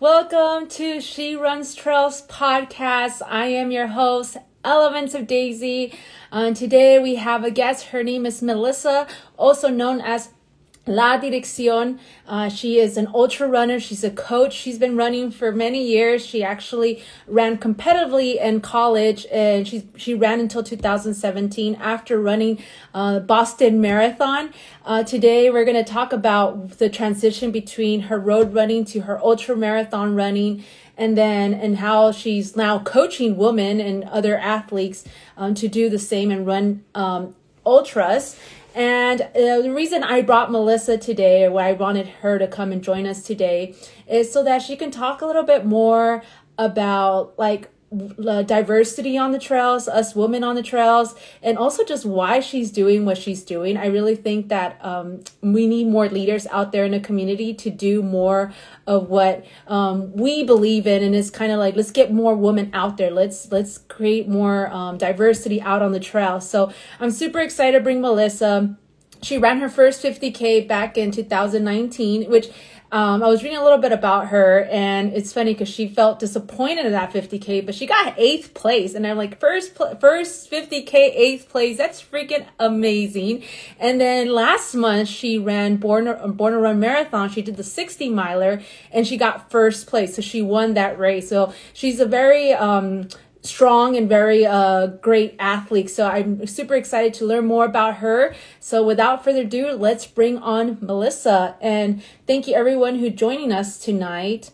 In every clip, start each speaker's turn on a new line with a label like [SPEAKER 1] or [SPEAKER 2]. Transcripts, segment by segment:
[SPEAKER 1] Welcome to She Runs Trails podcast. I am your host, Elements of Daisy. And today we have a guest. Her name is Melissa, also known as La Dirección. Uh, she is an ultra runner. She's a coach. She's been running for many years. She actually ran competitively in college, and she she ran until 2017 after running uh, Boston Marathon. Uh, today, we're going to talk about the transition between her road running to her ultra marathon running and then and how she's now coaching women and other athletes um, to do the same and run um, ultras and uh, the reason I brought Melissa today, or why I wanted her to come and join us today, is so that she can talk a little bit more about like diversity on the trails, us women on the trails, and also just why she's doing what she's doing. I really think that um, we need more leaders out there in the community to do more of what um, we believe in, and it's kind of like let's get more women out there. Let's let's create more um, diversity out on the trail. So I'm super excited to bring Melissa. She ran her first 50k back in 2019, which um, I was reading a little bit about her, and it's funny because she felt disappointed in that 50k, but she got eighth place, and I'm like, first, pl- first 50k, eighth place. That's freaking amazing. And then last month she ran Born Born to Run Marathon. She did the 60 miler, and she got first place, so she won that race. So she's a very um, strong and very uh, great athlete. So I'm super excited to learn more about her. So without further ado, let's bring on Melissa. And thank you everyone who joining us tonight.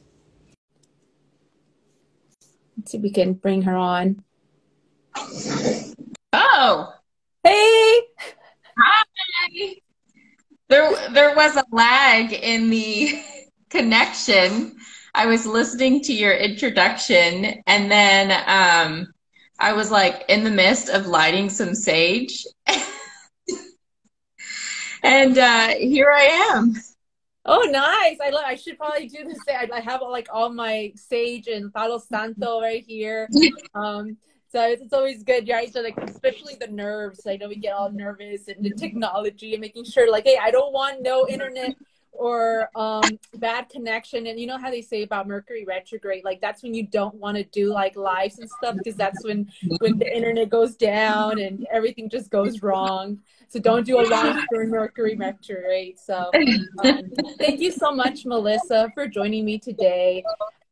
[SPEAKER 1] Let's see if we can bring her on.
[SPEAKER 2] Oh.
[SPEAKER 1] Hey.
[SPEAKER 2] Hi. There there was a lag in the connection. I was listening to your introduction and then um, I was like in the midst of lighting some sage. and uh, here I am.
[SPEAKER 1] Oh, nice! I love. I should probably do the same. I have like all my sage and Palo Santo right here. Um, so it's, it's always good, right? So like, especially the nerves. I know we get all nervous and the technology and making sure, like, hey, I don't want no internet or um, bad connection. And you know how they say about Mercury retrograde, like that's when you don't want to do like lives and stuff because that's when when the internet goes down and everything just goes wrong. So don't do a live during Mercury retrograde. So um, thank you so much, Melissa, for joining me today.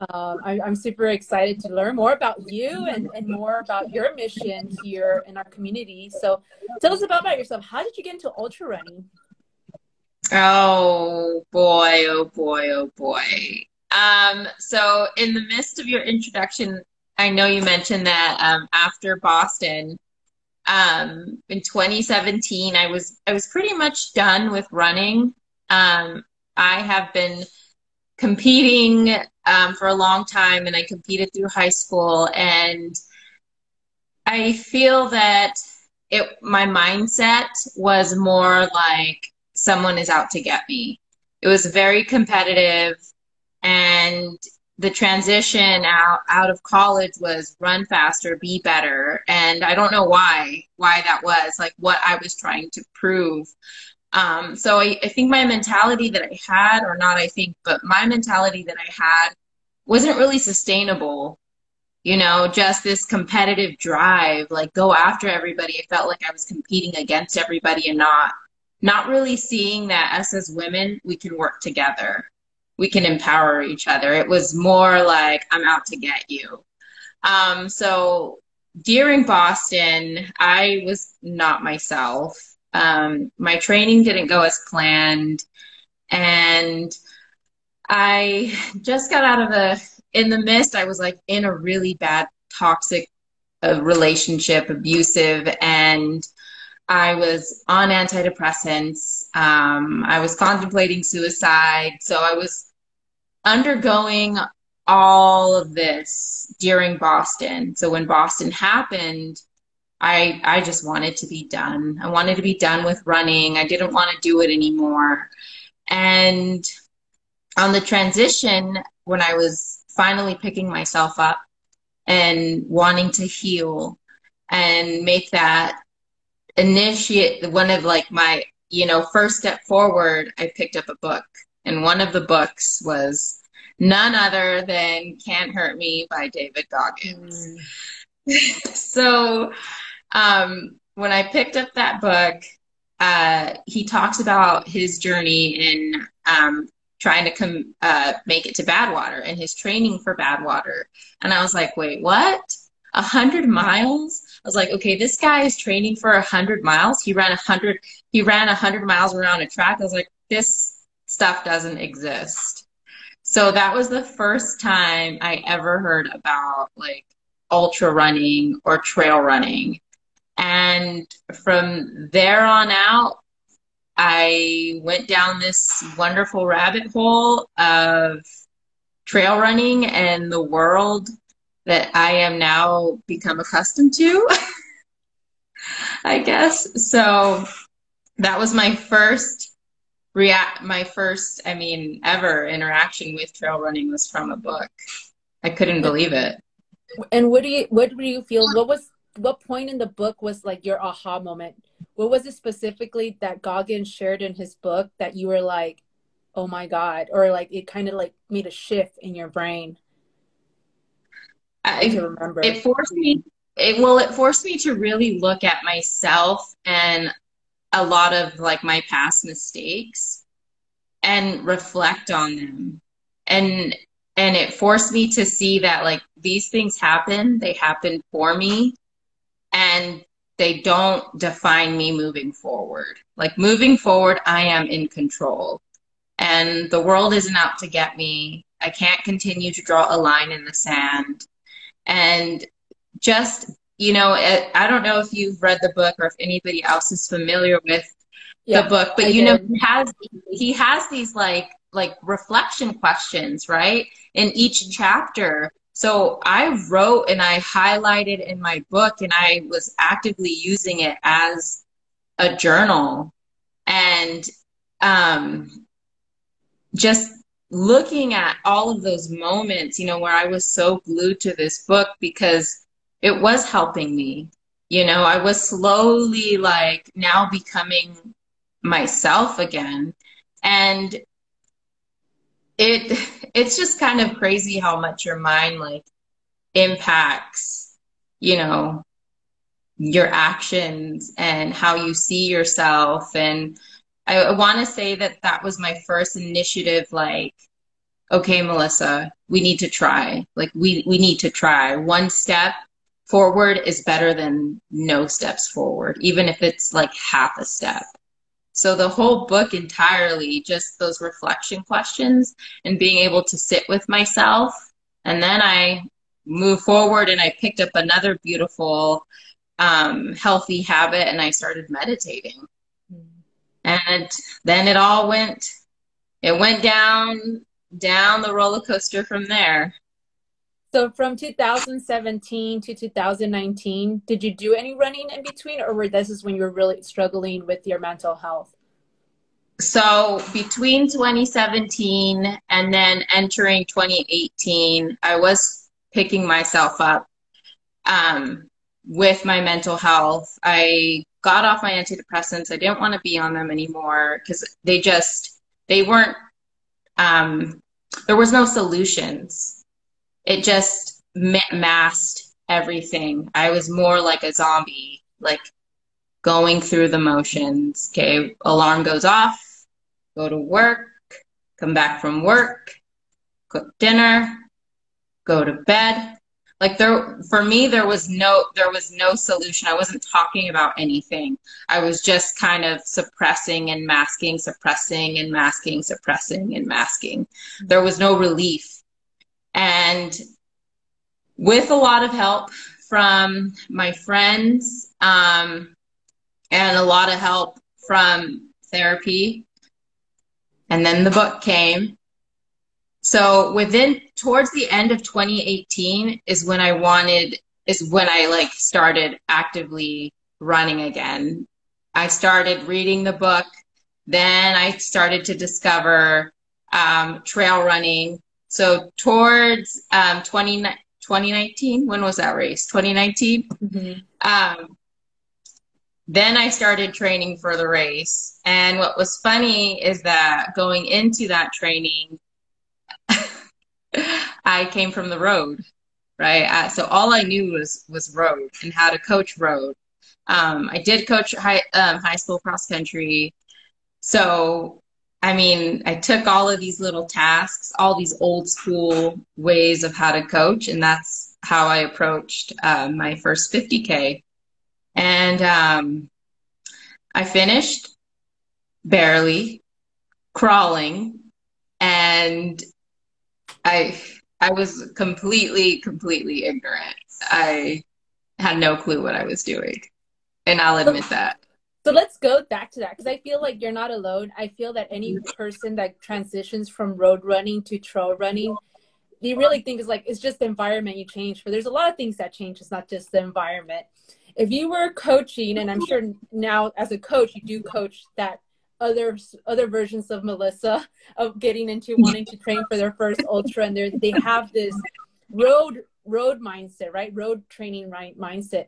[SPEAKER 1] Um, I, I'm super excited to learn more about you and, and more about your mission here in our community. So tell us about, about yourself. How did you get into ultra running?
[SPEAKER 2] Oh boy, oh boy, oh boy. Um, so in the midst of your introduction, I know you mentioned that um, after Boston, um, in 2017, I was I was pretty much done with running. Um, I have been competing um, for a long time, and I competed through high school, and I feel that it my mindset was more like someone is out to get me. It was very competitive and the transition out out of college was run faster, be better. And I don't know why why that was, like what I was trying to prove. Um, so I, I think my mentality that I had, or not I think, but my mentality that I had wasn't really sustainable. You know, just this competitive drive, like go after everybody. I felt like I was competing against everybody and not not really seeing that us as women, we can work together. We can empower each other. It was more like, I'm out to get you. Um, so during Boston, I was not myself. Um, my training didn't go as planned. And I just got out of a, in the midst, I was like in a really bad, toxic uh, relationship, abusive, and I was on antidepressants. Um, I was contemplating suicide. So I was undergoing all of this during Boston. So when Boston happened, I I just wanted to be done. I wanted to be done with running. I didn't want to do it anymore. And on the transition, when I was finally picking myself up and wanting to heal and make that initiate one of like my you know first step forward i picked up a book and one of the books was none other than Can't Hurt Me by David Goggins. Mm. so um, when I picked up that book, uh, he talks about his journey in um, trying to come uh, make it to Badwater and his training for Badwater. And I was like, wait, what? A hundred miles? I was like, okay, this guy is training for a hundred miles. He ran a hundred. He ran a hundred miles around a track. I was like, this stuff doesn't exist. So that was the first time I ever heard about like ultra running or trail running. And from there on out, I went down this wonderful rabbit hole of trail running and the world that I am now become accustomed to, I guess. So that was my first react, my first, I mean, ever interaction with trail running was from a book. I couldn't believe it.
[SPEAKER 1] And what do you, what do you feel? What was, what point in the book was like your aha moment? what was it specifically that Goggins shared in his book that you were like, oh my God, or like it kind of like made a shift in your brain?
[SPEAKER 2] I, to remember. It forced me, it, well, it forced me to really look at myself and a lot of like my past mistakes and reflect on them. And, and it forced me to see that like these things happen, they happen for me. And they don't define me moving forward. Like moving forward, I am in control. And the world isn't out to get me. I can't continue to draw a line in the sand. And just, you know, it, I don't know if you've read the book or if anybody else is familiar with yeah, the book, but I you did. know, he has he has these like like reflection questions, right? In each chapter so I wrote and I highlighted in my book, and I was actively using it as a journal. And um, just looking at all of those moments, you know, where I was so glued to this book because it was helping me. You know, I was slowly like now becoming myself again. And it it's just kind of crazy how much your mind like impacts you know your actions and how you see yourself and i, I want to say that that was my first initiative like okay melissa we need to try like we we need to try one step forward is better than no steps forward even if it's like half a step so the whole book entirely, just those reflection questions and being able to sit with myself. And then I moved forward and I picked up another beautiful, um, healthy habit and I started meditating. And then it all went, it went down, down the roller coaster from there.
[SPEAKER 1] So from 2017 to 2019, did you do any running in between, or were this is when you were really struggling with your mental health?
[SPEAKER 2] So between 2017 and then entering 2018, I was picking myself up um, with my mental health. I got off my antidepressants. I didn't want to be on them anymore because they just they weren't. Um, there was no solutions it just masked everything. I was more like a zombie, like going through the motions. Okay, alarm goes off, go to work, come back from work, cook dinner, go to bed. Like there for me there was no there was no solution. I wasn't talking about anything. I was just kind of suppressing and masking, suppressing and masking, suppressing and masking. There was no relief and with a lot of help from my friends um, and a lot of help from therapy. And then the book came. So within towards the end of 2018 is when I wanted is when I like started actively running again. I started reading the book. Then I started to discover um, trail running so towards um, 20, 2019, when was that race? 2019. Mm-hmm. Um, then I started training for the race. And what was funny is that going into that training, I came from the road, right? I, so all I knew was was road and how to coach road. Um, I did coach high um, high school cross country, so I mean, I took all of these little tasks, all these old school ways of how to coach, and that's how I approached uh, my first 50K. And um, I finished barely crawling, and I I was completely, completely ignorant. I had no clue what I was doing, and I'll admit that.
[SPEAKER 1] So let's go back to that because I feel like you're not alone. I feel that any person that transitions from road running to trail running, you really think is like it's just the environment you change for. There's a lot of things that change. It's not just the environment. If you were coaching, and I'm sure now as a coach you do coach that other other versions of Melissa of getting into wanting to train for their first ultra, and they they have this road road mindset, right? Road training right mindset.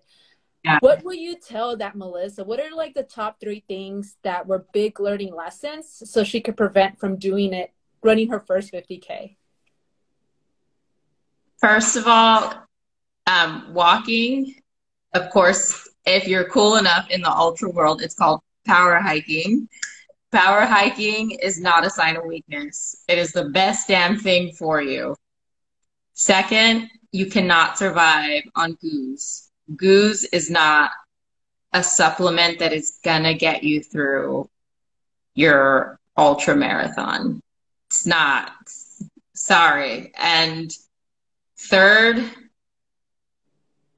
[SPEAKER 1] Yeah. What will you tell that Melissa? What are like the top three things that were big learning lessons so she could prevent from doing it, running her first 50K?
[SPEAKER 2] First of all, um, walking, of course, if you're cool enough in the ultra world, it's called power hiking. Power hiking is not a sign of weakness. It is the best damn thing for you. Second, you cannot survive on goos Goos is not a supplement that is gonna get you through your ultra marathon. It's not. Sorry. And third,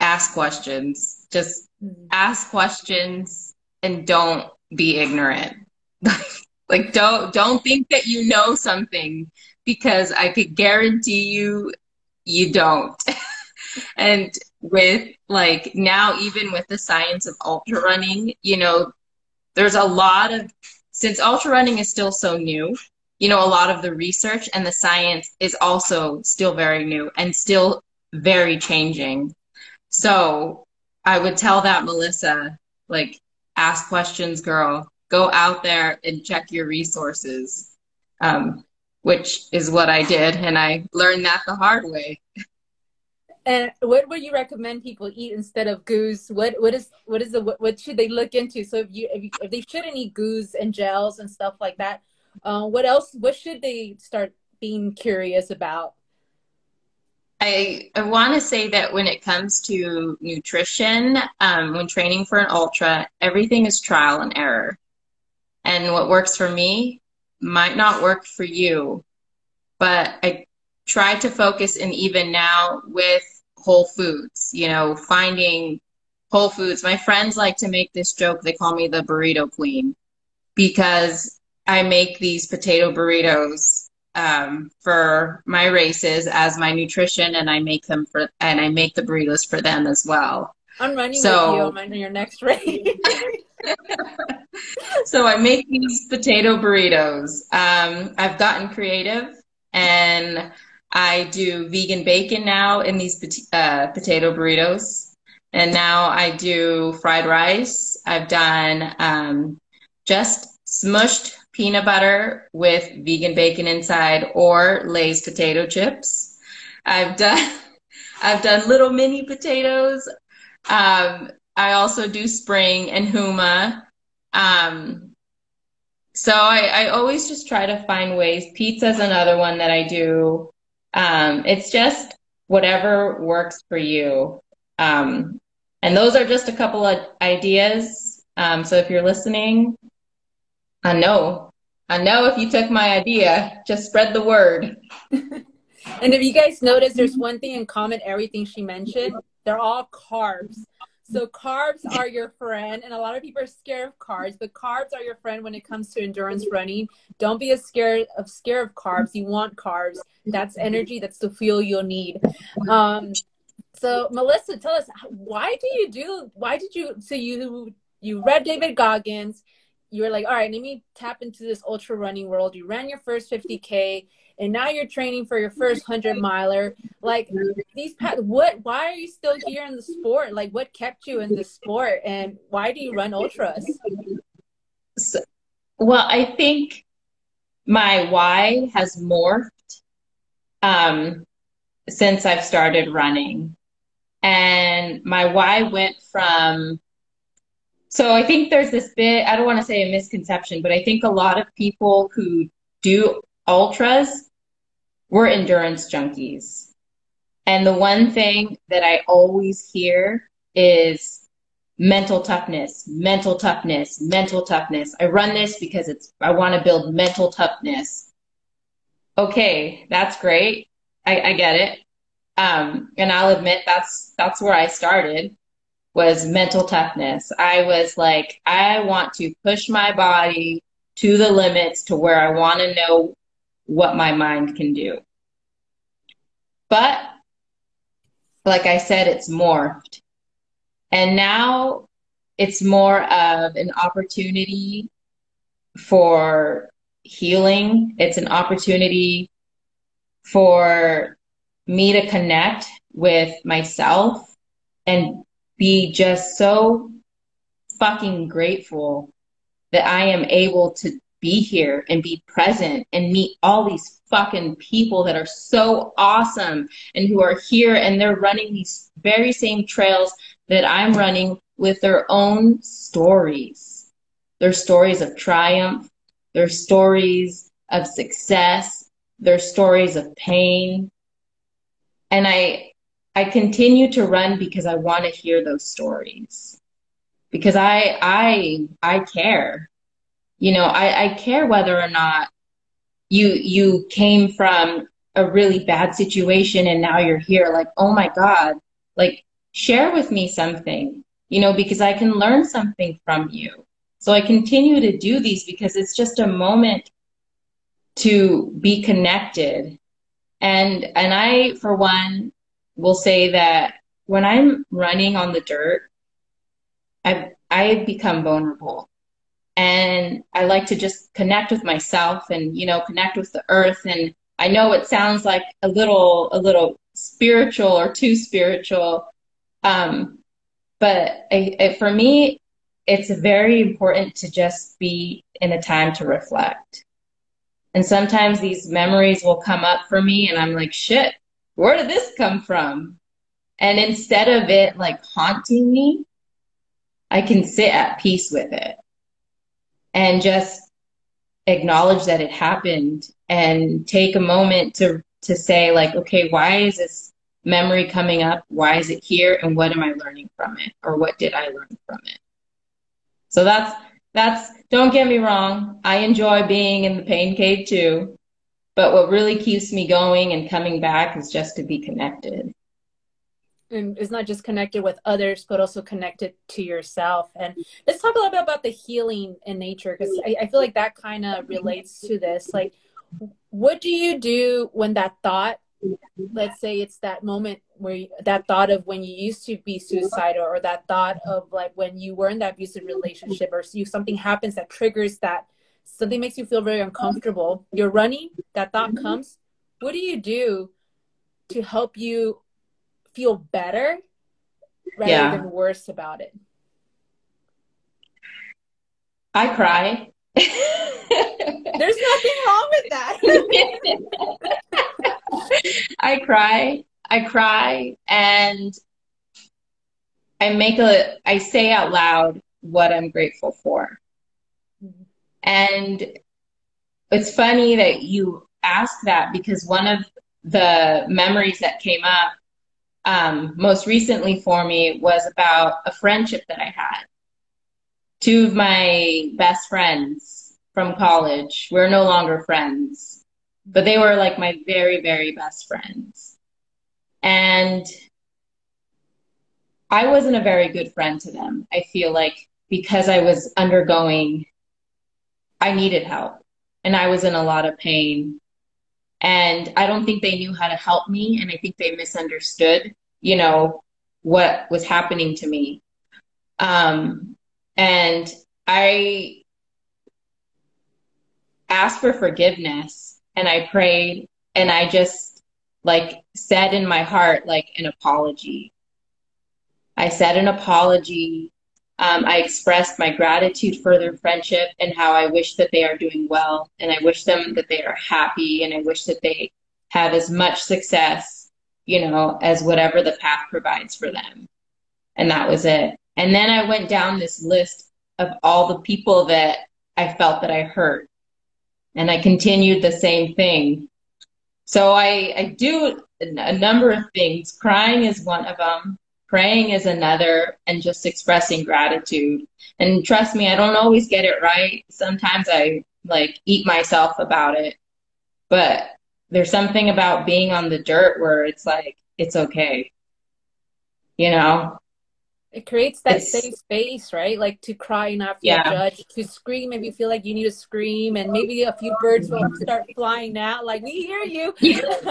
[SPEAKER 2] ask questions. Just mm-hmm. ask questions and don't be ignorant. like don't don't think that you know something because I could guarantee you you don't. and with like now even with the science of ultra running you know there's a lot of since ultra running is still so new you know a lot of the research and the science is also still very new and still very changing so i would tell that melissa like ask questions girl go out there and check your resources um, which is what i did and i learned that the hard way
[SPEAKER 1] And what would you recommend people eat instead of goos? What what is what is the what, what should they look into? So if you, if you, if they shouldn't eat goos and gels and stuff like that, uh, what else? What should they start being curious about?
[SPEAKER 2] I, I want to say that when it comes to nutrition, um, when training for an ultra, everything is trial and error. And what works for me might not work for you. But I try to focus, and even now with Whole Foods, you know, finding Whole Foods. My friends like to make this joke. They call me the burrito queen because I make these potato burritos um, for my races as my nutrition, and I make them for and I make the burritos for them as well.
[SPEAKER 1] I'm running so, with you on your next race.
[SPEAKER 2] so I make these potato burritos. Um, I've gotten creative, and I do vegan bacon now in these uh, potato burritos. And now I do fried rice. I've done um, just smushed peanut butter with vegan bacon inside or Lay's potato chips. I've done I've done little mini potatoes. Um, I also do spring and Huma. Um, so I, I always just try to find ways. Pizza is another one that I do. Um, it's just whatever works for you. Um, and those are just a couple of ideas. Um, so if you're listening, I know, I know if you took my idea, just spread the word.
[SPEAKER 1] and if you guys notice, there's one thing in common, everything she mentioned, they're all carbs. So carbs are your friend, and a lot of people are scared of carbs, but carbs are your friend when it comes to endurance running. Don't be as scared of scared of carbs. You want carbs. That's energy. That's the fuel you'll need. Um, so Melissa, tell us why do you do? Why did you? So you you read David Goggins. You were like, all right, let me tap into this ultra running world. You ran your first 50k and now you're training for your first 100 miler. Like these what why are you still here in the sport? Like what kept you in the sport and why do you run ultras?
[SPEAKER 2] So, well i think my why has morphed um since I've started running. And my why went from so I think there's this bit, I don't want to say a misconception, but I think a lot of people who do ultras were endurance junkies. And the one thing that I always hear is mental toughness, mental toughness, mental toughness. I run this because it's I want to build mental toughness. Okay, that's great. I, I get it. Um, and I'll admit that's that's where I started was mental toughness. I was like, I want to push my body to the limits to where I want to know what my mind can do. But like I said, it's morphed. And now it's more of an opportunity for healing. It's an opportunity for me to connect with myself and be just so fucking grateful that I am able to be here and be present and meet all these fucking people that are so awesome and who are here and they're running these very same trails that I'm running with their own stories. Their stories of triumph, their stories of success, their stories of pain. And I I continue to run because I want to hear those stories. Because I I I care. You know, I, I care whether or not you you came from a really bad situation and now you're here. Like oh my god like share with me something you know because i can learn something from you. So i continue to do these because it's just a moment to be connected. And and i for one will say that when i'm running on the dirt i i become vulnerable and I like to just connect with myself and you know connect with the earth. And I know it sounds like a little a little spiritual or too spiritual um, but I, for me it's very important to just be in a time to reflect. And sometimes these memories will come up for me and I'm like shit where did this come from? And instead of it like haunting me I can sit at peace with it and just acknowledge that it happened and take a moment to to say like okay why is this memory coming up? Why is it here? And what am i learning from it? Or what did i learn from it? So that's that's don't get me wrong. I enjoy being in the pain cave too. But what really keeps me going and coming back is just to be connected
[SPEAKER 1] it's not just connected with others but also connected to yourself. And let's talk a little bit about the healing in nature because I, I, feel like that kind of relates to this. Like what do you do when that thought let's say it's that moment where you, that thought of when you used to be suicidal or that thought of like when you were in that abusive relationship or you something happens that triggers that something makes you feel very uncomfortable you're running that thought comes. What do you do to help you feel better rather yeah. than worse about it?
[SPEAKER 2] I cry.
[SPEAKER 1] There's nothing wrong with that.
[SPEAKER 2] I cry. I cry and I make a I say out loud what I'm grateful for. Mm-hmm. And it's funny that you ask that because one of the memories that came up um, most recently for me was about a friendship that I had. Two of my best friends from college, we're no longer friends, but they were like my very, very best friends. And I wasn't a very good friend to them. I feel like because I was undergoing, I needed help and I was in a lot of pain and I don't think they knew how to help me. And I think they misunderstood, you know, what was happening to me. Um, and I asked for forgiveness and I prayed and I just like said in my heart, like an apology. I said an apology um, I expressed my gratitude for their friendship and how I wish that they are doing well. And I wish them that they are happy and I wish that they have as much success you know, as whatever the path provides for them. And that was it. And then I went down this list of all the people that I felt that I hurt. And I continued the same thing. So I, I do a number of things. Crying is one of them. Praying is another and just expressing gratitude. And trust me, I don't always get it right. Sometimes I like eat myself about it. But there's something about being on the dirt where it's like, it's okay. You know?
[SPEAKER 1] It creates that it's, safe space, right? Like to cry and not feel yeah. judged, to scream if you feel like you need to scream, and maybe a few birds will start flying out, like we hear you.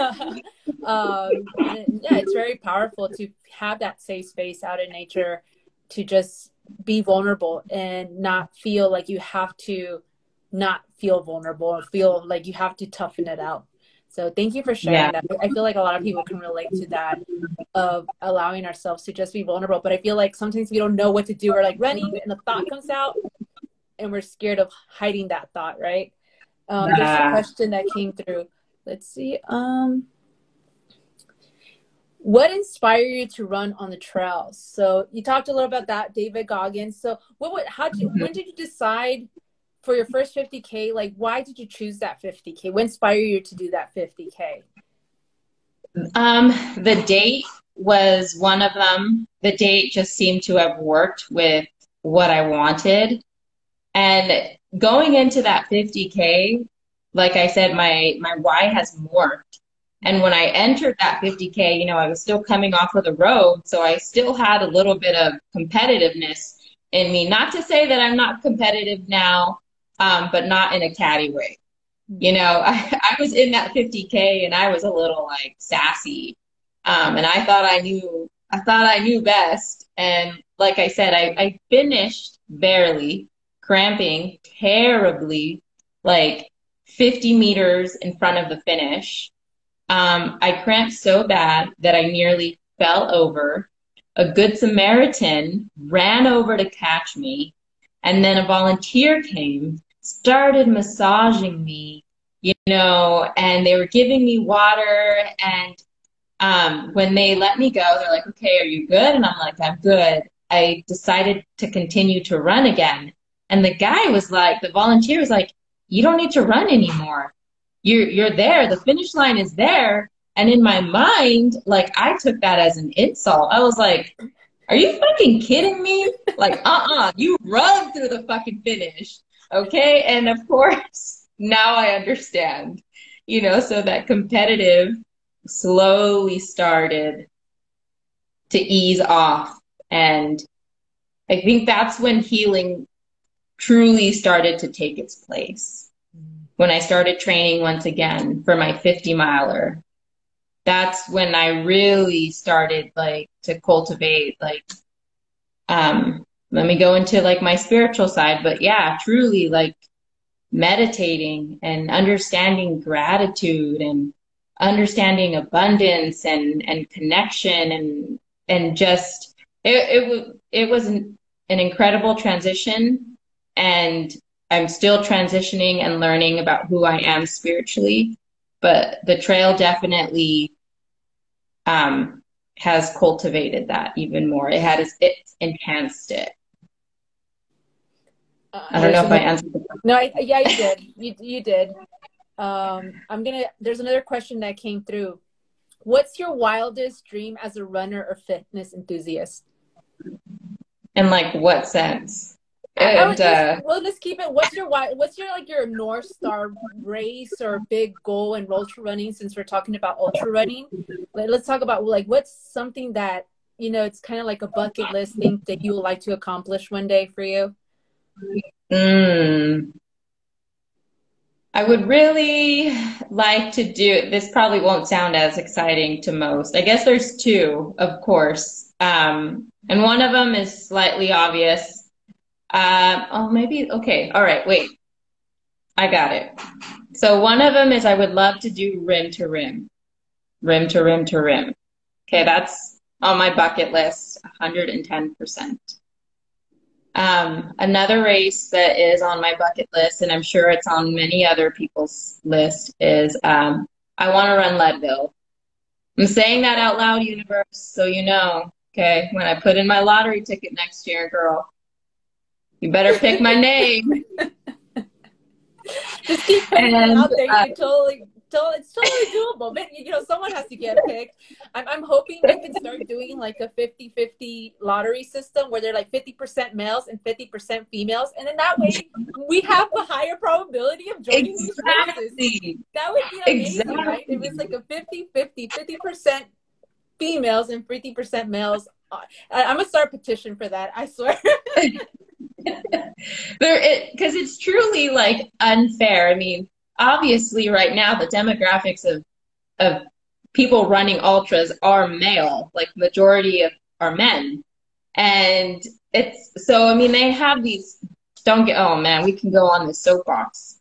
[SPEAKER 1] um, yeah, it's very powerful to have that safe space out in nature to just be vulnerable and not feel like you have to not feel vulnerable or feel like you have to toughen it out. So thank you for sharing yeah. that. I feel like a lot of people can relate to that of allowing ourselves to just be vulnerable. But I feel like sometimes we don't know what to do. We're like running and the thought comes out and we're scared of hiding that thought, right? Um, yeah. There's a question that came through. Let's see. Um, what inspired you to run on the trails? So you talked a little about that, David Goggins. So what, what how did you, when did you decide for your first 50k like why did you choose that 50k what inspired you to do that 50k
[SPEAKER 2] um the date was one of them. The date just seemed to have worked with what i wanted. And going into that 50k like i said my my why has morphed. And when i entered that 50k you know i was still coming off of the road so i still had a little bit of competitiveness in me. Not to say that i'm not competitive now um, but not in a catty way. You know, I, I was in that 50K and I was a little like sassy. Um, and I thought I knew, I thought I knew best. And like I said, I, I finished barely, cramping terribly, like 50 meters in front of the finish. Um, I cramped so bad that I nearly fell over. A good Samaritan ran over to catch me. And then a volunteer came started massaging me, you know, and they were giving me water. And um, when they let me go, they're like, okay, are you good? And I'm like, I'm good. I decided to continue to run again. And the guy was like, the volunteer was like, you don't need to run anymore. You're, you're there. The finish line is there. And in my mind, like I took that as an insult. I was like, are you fucking kidding me? Like, uh-uh, you run through the fucking finish. Okay. And of course, now I understand, you know, so that competitive slowly started to ease off. And I think that's when healing truly started to take its place. When I started training once again for my 50 miler, that's when I really started like to cultivate like um let me go into like my spiritual side but yeah truly like meditating and understanding gratitude and understanding abundance and and connection and and just it it was it was an, an incredible transition and I'm still transitioning and learning about who I am spiritually but the trail definitely um has cultivated that even more it had it enhanced it I don't know if I answered the question.
[SPEAKER 1] No, I, yeah, you did. You, you did. Um, I'm gonna. There's another question that came through. What's your wildest dream as a runner or fitness enthusiast?
[SPEAKER 2] In like what sense?
[SPEAKER 1] And, just, uh, well, let's keep it. What's your what's your like your north star race or big goal in ultra running? Since we're talking about ultra running, let's talk about like what's something that you know it's kind of like a bucket list thing that you would like to accomplish one day for you.
[SPEAKER 2] Mm. I would really like to do this probably won't sound as exciting to most. I guess there's two, of course. Um, and one of them is slightly obvious. Uh, oh, maybe, okay. All right, wait. I got it. So one of them is I would love to do rim to rim, rim to rim to rim. Okay, that's on my bucket list, 110%. Um, another race that is on my bucket list, and I'm sure it's on many other people's list, is um, I want to run Leadville. I'm saying that out loud, universe, so you know. Okay, when I put in my lottery ticket next year, girl, you better pick my name.
[SPEAKER 1] Just keep putting and, it out there. You uh, totally it's totally doable. But you know, someone has to get picked. I'm, I'm hoping they can start doing like a 50-50 lottery system where they're like 50% males and 50% females. And then that way we have a higher probability of joining exactly. these races. That would be amazing, exactly. right? If it's like a 50-50, 50% females and 50% males. I, I'm gonna start a petition for that. I swear.
[SPEAKER 2] there it because it's truly like unfair. I mean, obviously right now the demographics of of people running ultras are male like majority of are men and it's so i mean they have these don't get oh man we can go on the soapbox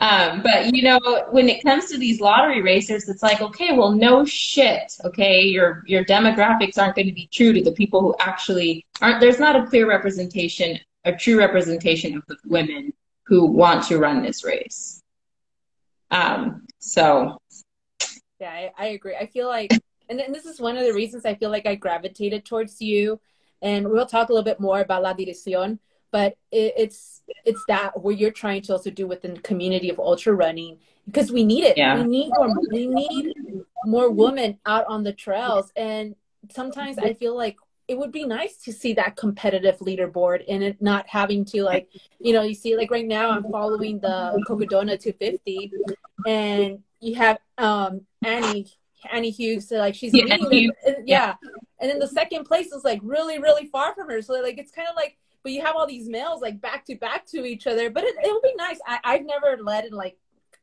[SPEAKER 2] um, but you know when it comes to these lottery racers it's like okay well no shit okay your your demographics aren't going to be true to the people who actually aren't there's not a clear representation a true representation of the women who want to run this race um, so
[SPEAKER 1] yeah, I, I agree. I feel like, and, and this is one of the reasons I feel like I gravitated towards you. And we'll talk a little bit more about La Dirección, but it, it's it's that what you're trying to also do within the community of ultra running because we need it. Yeah. We need more. We need more women out on the trails, and sometimes I feel like it would be nice to see that competitive leaderboard and it not having to like you know you see like right now i'm following the cocodona 250 and you have um annie annie hughes so like she's yeah, and, and, yeah. and then the second place is like really really far from her so like it's kind of like but you have all these males like back to back to each other but it, it would be nice I, i've never led in like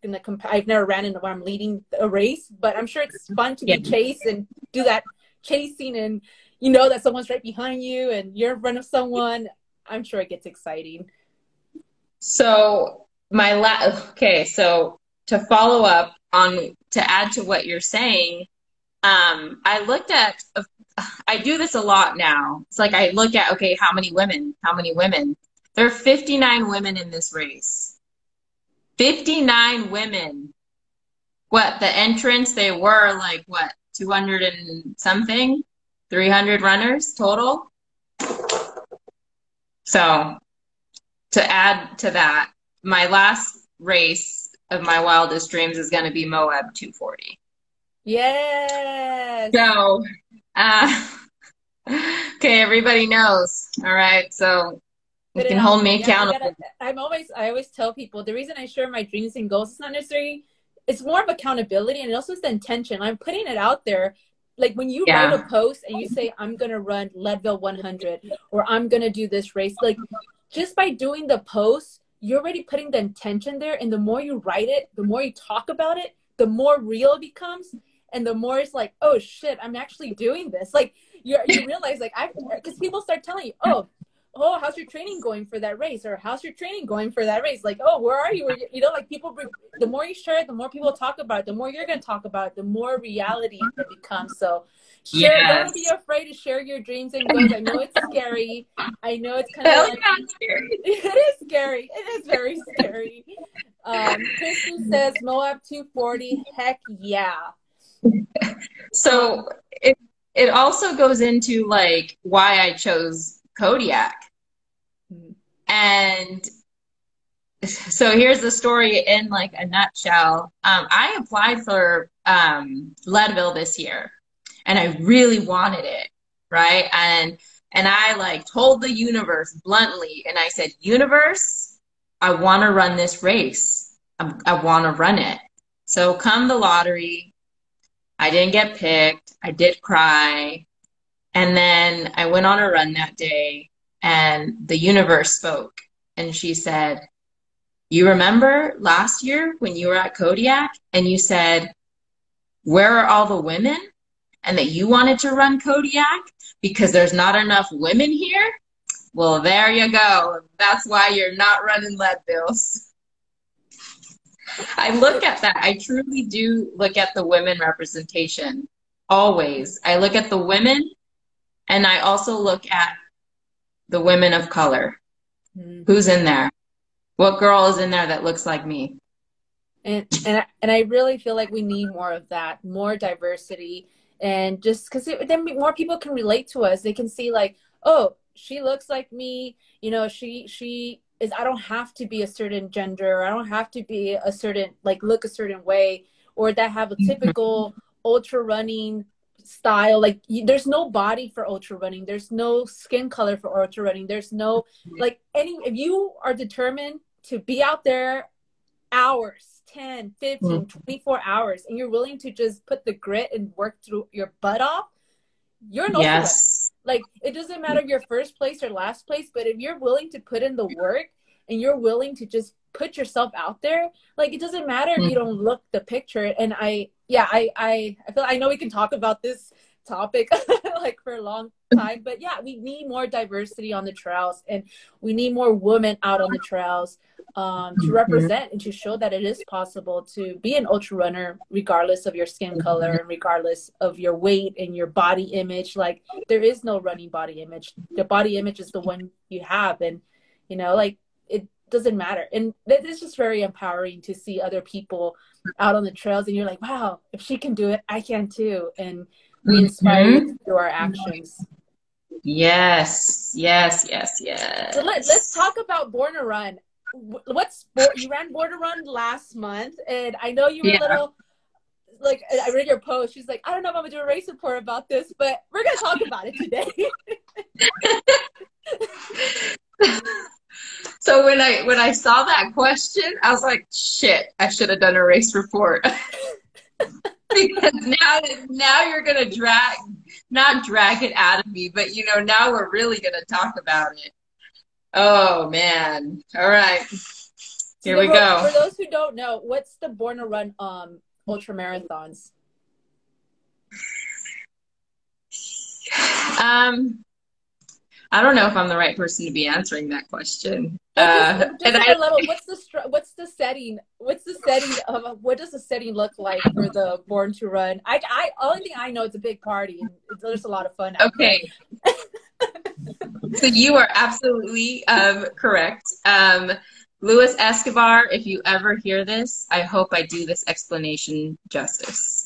[SPEAKER 1] in the comp- I've never ran in where I'm leading a race, but I'm sure it's fun to yeah. be chased and do that chasing and you know that someone's right behind you and you're in front of someone, I'm sure it gets exciting.
[SPEAKER 2] So my last, okay, so to follow up on to add to what you're saying, um, I looked at. I do this a lot now. It's like I look at okay, how many women? How many women? There are 59 women in this race. 59 women. What the entrance? They were like what 200 and something. 300 runners total. So to add to that, my last race of my wildest dreams is going to be Moab 240.
[SPEAKER 1] Yes.
[SPEAKER 2] So, uh, okay, everybody knows. All right. So you can hold me accountable.
[SPEAKER 1] Gotta, I'm always, I always tell people the reason I share my dreams and goals is not necessarily, it's more of accountability and also it's the intention. I'm putting it out there like when you yeah. write a post and you say i'm going to run leadville 100 or i'm going to do this race like just by doing the post you're already putting the intention there and the more you write it the more you talk about it the more real it becomes and the more it's like oh shit i'm actually doing this like you you realize like i because people start telling you oh oh, how's your training going for that race? Or how's your training going for that race? Like, oh, where are you? You know, like people, the more you share it, the more people talk about it, the more you're going to talk about it, the more reality it becomes. So, share, yes. don't be afraid to share your dreams and goals. I know it's scary. I know it's kind of like, scary. It is scary. It is very scary. Um, Kristen says Moab 240. Heck yeah.
[SPEAKER 2] So it it also goes into like why I chose Kodiak. And so here's the story in like a nutshell. Um, I applied for um, Leadville this year, and I really wanted it, right? And and I like told the universe bluntly, and I said, "Universe, I want to run this race. I, I want to run it." So come the lottery, I didn't get picked. I did cry, and then I went on a run that day, and the universe spoke and she said, You remember last year when you were at Kodiak and you said, Where are all the women? And that you wanted to run Kodiak because there's not enough women here? Well, there you go. That's why you're not running Leadvilles. I look at that. I truly do look at the women representation always. I look at the women and I also look at the women of color. Mm-hmm. Who's in there? What girl is in there that looks like me?
[SPEAKER 1] and and and I really feel like we need more of that, more diversity, and just because then more people can relate to us. They can see like, oh, she looks like me. You know, she she is. I don't have to be a certain gender. I don't have to be a certain like look a certain way or that have a mm-hmm. typical ultra running style like you, there's no body for ultra running there's no skin color for ultra running there's no like any if you are determined to be out there hours 10 15 mm-hmm. 24 hours and you're willing to just put the grit and work through your butt off you're an yes like it doesn't matter your first place or last place but if you're willing to put in the work and you're willing to just put yourself out there like it doesn't matter if you mm-hmm. don't look the picture and i yeah i i i feel i know we can talk about this topic like for a long time but yeah we need more diversity on the trails and we need more women out on the trails um, to mm-hmm. represent and to show that it is possible to be an ultra runner regardless of your skin color and regardless of your weight and your body image. Like there is no running body image. The body image is the one you have and you know like it doesn't matter. And it's just very empowering to see other people out on the trails and you're like wow if she can do it i can too. And we mm-hmm. inspire mm-hmm. through our actions.
[SPEAKER 2] Yes yes yes yes
[SPEAKER 1] so let, let's talk about born to run what's sport? you ran Born to Run last month and i know you were yeah. a little like i read your post she's like i don't know if i'm gonna do a race report about this but we're gonna talk about it today
[SPEAKER 2] so when I when I saw that question, I was like, shit, I should have done a race report. because now now you're gonna drag not drag it out of me, but you know, now we're really gonna talk about it. Oh man. All right. Here so we go.
[SPEAKER 1] For those who don't know, what's the Born to Run um ultra marathons?
[SPEAKER 2] Um I don't know if I'm the right person to be answering that question.
[SPEAKER 1] Uh, just, just I, little, what's the what's the setting? What's the setting of what does the setting look like for the Born to Run? I, I only thing I know it's a big party and there's a lot of fun.
[SPEAKER 2] Okay. so you are absolutely um, correct. Um, Escobar, if you ever hear this, I hope I do this explanation justice.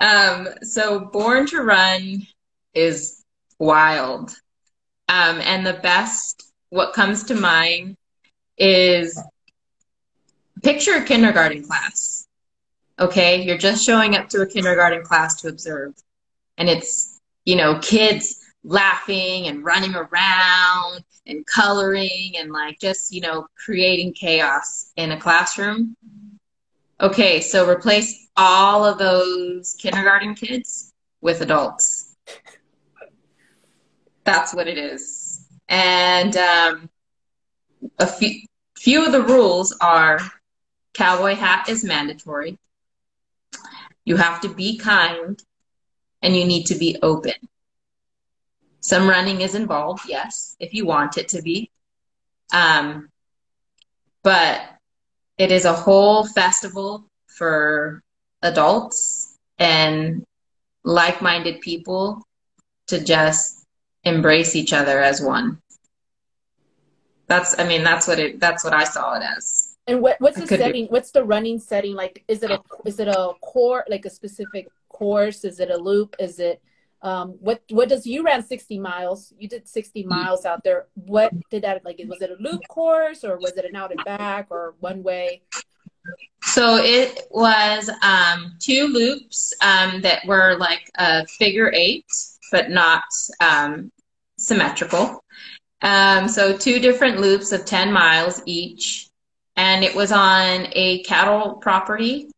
[SPEAKER 2] Um, so Born to Run is wild. Um, and the best, what comes to mind is picture a kindergarten class. Okay, you're just showing up to a kindergarten class to observe. And it's, you know, kids laughing and running around and coloring and like just, you know, creating chaos in a classroom. Okay, so replace all of those kindergarten kids with adults that's what it is. And um, a few, few of the rules are cowboy hat is mandatory. You have to be kind and you need to be open. Some running is involved, yes, if you want it to be. Um, but it is a whole festival for adults and like minded people to just embrace each other as one. That's, I mean, that's what it, that's what I saw it as.
[SPEAKER 1] And what, what's the setting? Be. What's the running setting? Like, is it a, is it a core, like a specific course? Is it a loop? Is it, um, what, what does, you ran 60 miles, you did 60 mm-hmm. miles out there. What did that, like, was it a loop course or was it an out and back or one way?
[SPEAKER 2] So it was um, two loops um, that were like a figure eight, but not um, symmetrical. Um, so two different loops of 10 miles each. And it was on a cattle property.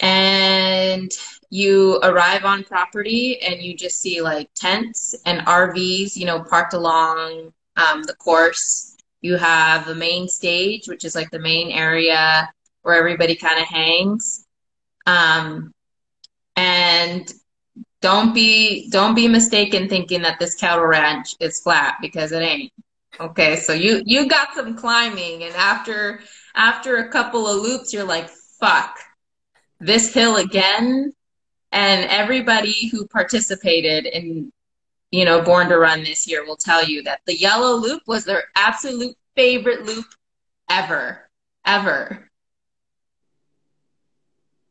[SPEAKER 2] And you arrive on property and you just see like tents and RVs, you know, parked along um, the course. You have the main stage, which is like the main area where everybody kind of hangs. Um, and don't be don't be mistaken thinking that this cattle ranch is flat because it ain't. Okay, so you you got some climbing, and after after a couple of loops, you're like, fuck, this hill again. And everybody who participated in, you know, Born to Run this year will tell you that the yellow loop was their absolute favorite loop ever, ever.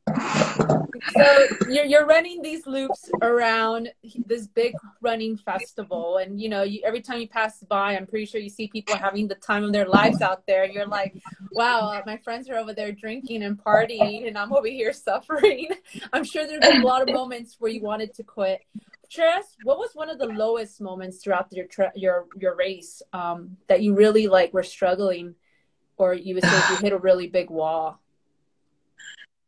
[SPEAKER 1] So you're you're running these loops around this big running festival, and you know, you, every time you pass by, I'm pretty sure you see people having the time of their lives out there. You're like, wow, my friends are over there drinking and partying, and I'm over here suffering. I'm sure there's been a lot of moments where you wanted to quit. Tress, what was one of the lowest moments throughout your your your race um, that you really like were struggling, or you would say you hit a really big wall?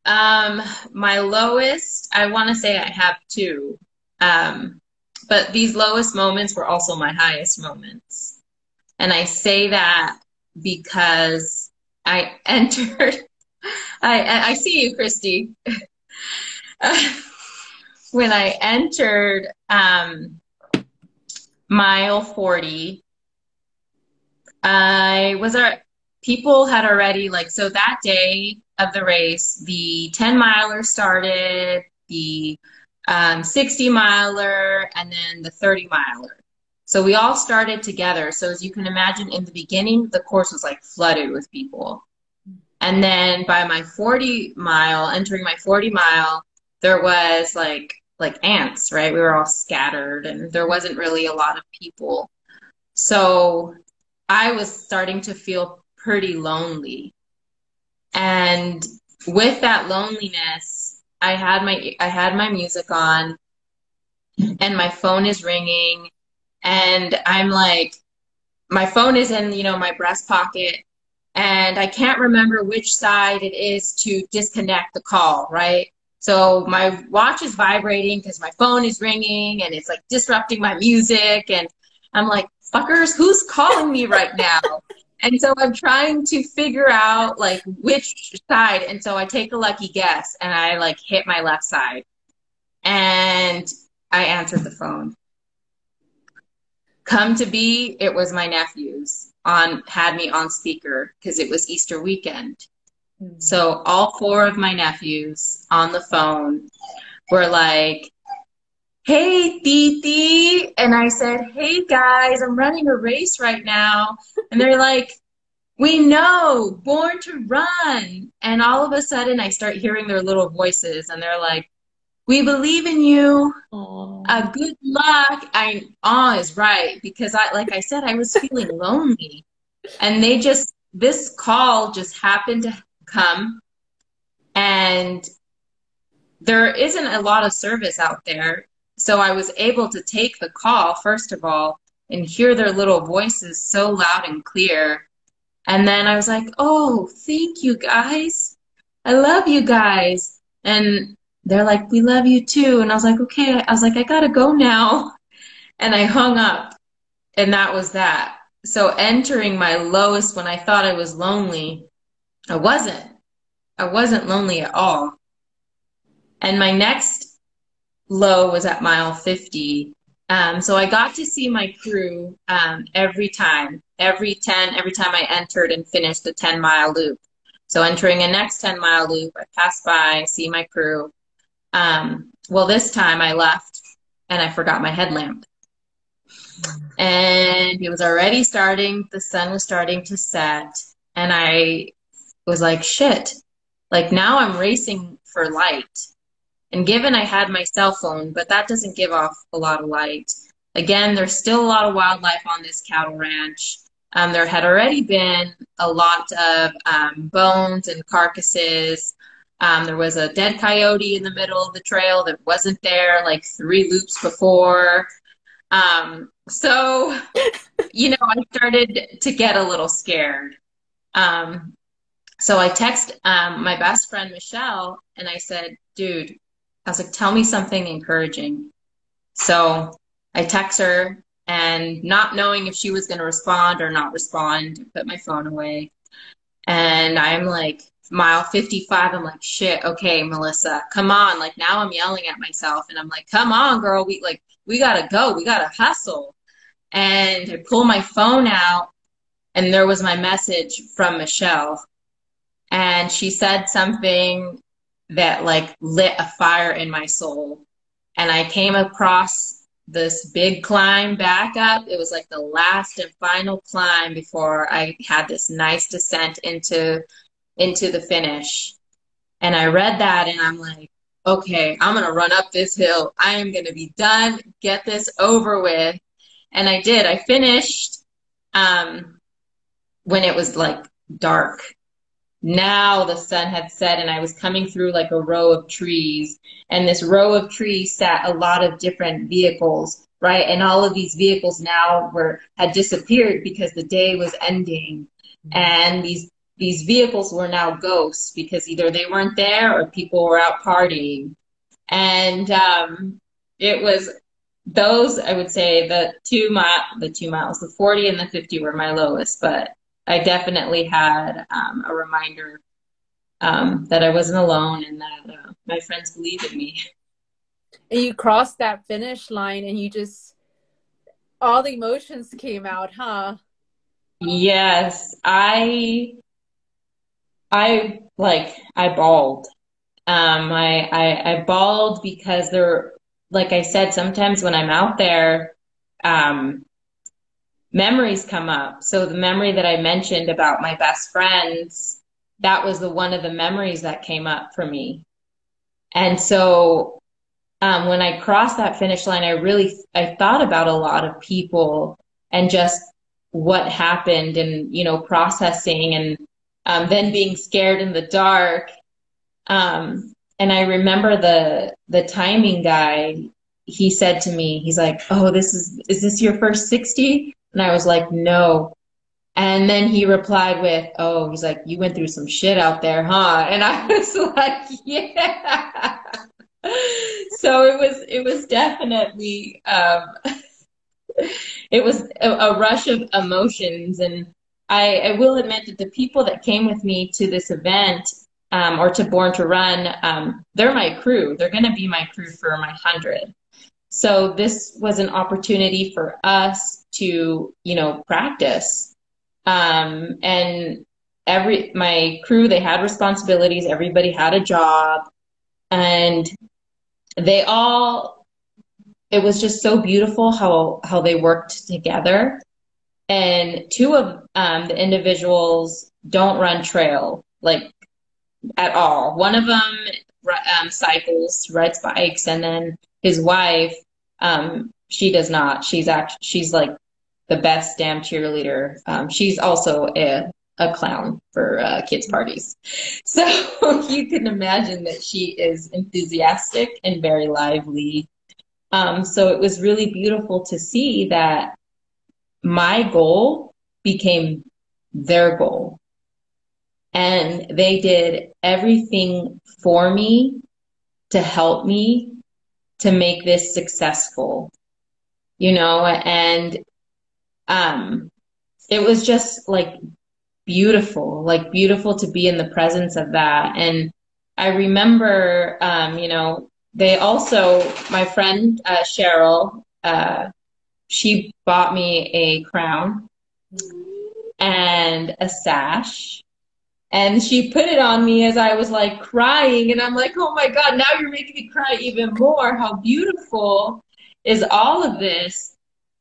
[SPEAKER 2] Um, my lowest, I want to say I have two. Um, but these lowest moments were also my highest moments. And I say that because I entered, I, I see you, Christy. when I entered um, mile 40, I was, people had already, like, so that day, of the race. The 10 miler started, the um, 60 miler, and then the 30 miler. So we all started together. So as you can imagine, in the beginning, the course was like flooded with people. And then by my 40 mile, entering my 40 mile, there was like like ants, right? We were all scattered and there wasn't really a lot of people. So I was starting to feel pretty lonely. And with that loneliness, I had my I had my music on and my phone is ringing and I'm like my phone is in, you know, my breast pocket and I can't remember which side it is to disconnect the call, right? So my watch is vibrating because my phone is ringing and it's like disrupting my music and I'm like, fuckers, who's calling me right now? And so I'm trying to figure out like which side. And so I take a lucky guess and I like hit my left side. And I answered the phone. Come to be, it was my nephews on had me on speaker because it was Easter weekend. Mm-hmm. So all four of my nephews on the phone were like, hey Titi. And I said, hey guys, I'm running a race right now. And they're like, we know, born to run. And all of a sudden I start hearing their little voices and they're like, we believe in you. Uh, good luck. I awe is right because I, like I said, I was feeling lonely, and they just this call just happened to come, and there isn't a lot of service out there. So I was able to take the call, first of all, and hear their little voices so loud and clear. And then I was like, oh, thank you guys. I love you guys. And they're like, we love you too. And I was like, okay. I was like, I gotta go now. And I hung up. And that was that. So entering my lowest when I thought I was lonely, I wasn't. I wasn't lonely at all. And my next low was at mile 50. Um, so I got to see my crew um, every time, every 10, every time I entered and finished the 10 mile loop. So entering a next 10 mile loop, I pass by, see my crew. Um, well, this time I left and I forgot my headlamp. And it was already starting, the sun was starting to set. And I was like, shit, like now I'm racing for light. And given I had my cell phone, but that doesn't give off a lot of light. Again, there's still a lot of wildlife on this cattle ranch. Um, there had already been a lot of um, bones and carcasses. Um, there was a dead coyote in the middle of the trail that wasn't there like three loops before. Um, so, you know, I started to get a little scared. Um, so I text um, my best friend Michelle and I said, dude, I was like, tell me something encouraging. So I text her and not knowing if she was going to respond or not respond, put my phone away. And I'm like, mile 55, I'm like, shit, okay, Melissa, come on. Like now I'm yelling at myself and I'm like, come on, girl. We like, we gotta go. We gotta hustle. And I pull my phone out and there was my message from Michelle. And she said something that like lit a fire in my soul. And I came across this big climb back up. It was like the last and final climb before I had this nice descent into into the finish. And I read that and I'm like, okay, I'm going to run up this hill. I am going to be done, get this over with. And I did. I finished um, when it was like dark. Now the sun had set and I was coming through like a row of trees and this row of trees sat a lot of different vehicles, right? And all of these vehicles now were had disappeared because the day was ending. And these these vehicles were now ghosts because either they weren't there or people were out partying. And um, it was those, I would say, the two mile, the two miles, the 40 and the 50 were my lowest, but I definitely had um, a reminder um, that I wasn't alone and that uh, my friends believed in me.
[SPEAKER 1] And you crossed that finish line and you just, all the emotions came out, huh?
[SPEAKER 2] Yes, I I like I bawled. Um, I, I I bawled because there, like I said, sometimes when I'm out there, um, memories come up. So the memory that I mentioned about my best friends, that was the one of the memories that came up for me. And so um, when I crossed that finish line, I really I thought about a lot of people and just what happened and you know processing and um, then being scared in the dark. Um, and I remember the the timing guy. He said to me, he's like, "Oh, this is is this your first 60?" And I was like, "No." And then he replied with, "Oh, he's like, you went through some shit out there, huh?" And I was like, "Yeah." so it was it was definitely um, it was a, a rush of emotions and I, I, will admit that the people that came with me to this event um, or to Born to Run, um, they're my crew. They're going to be my crew for my hundred. So this was an opportunity for us to, you know, practice. Um, and every my crew, they had responsibilities. Everybody had a job, and they all. It was just so beautiful how how they worked together and two of um, the individuals don't run trail like at all. One of them um, cycles, rides bikes, and then his wife, um, she does not. She's actually she's like the best damn cheerleader. Um, she's also a a clown for uh, kids parties, so you can imagine that she is enthusiastic and very lively. Um, so it was really beautiful to see that my goal became their goal. And they did everything for me to help me to make this successful, you know, and, um, it was just like beautiful, like beautiful to be in the presence of that. And I remember, um, you know, they also, my friend, uh, Cheryl, uh, she bought me a crown and a sash. And she put it on me as I was like crying. And I'm like, oh my God, now you're making me cry even more. How beautiful is all of this?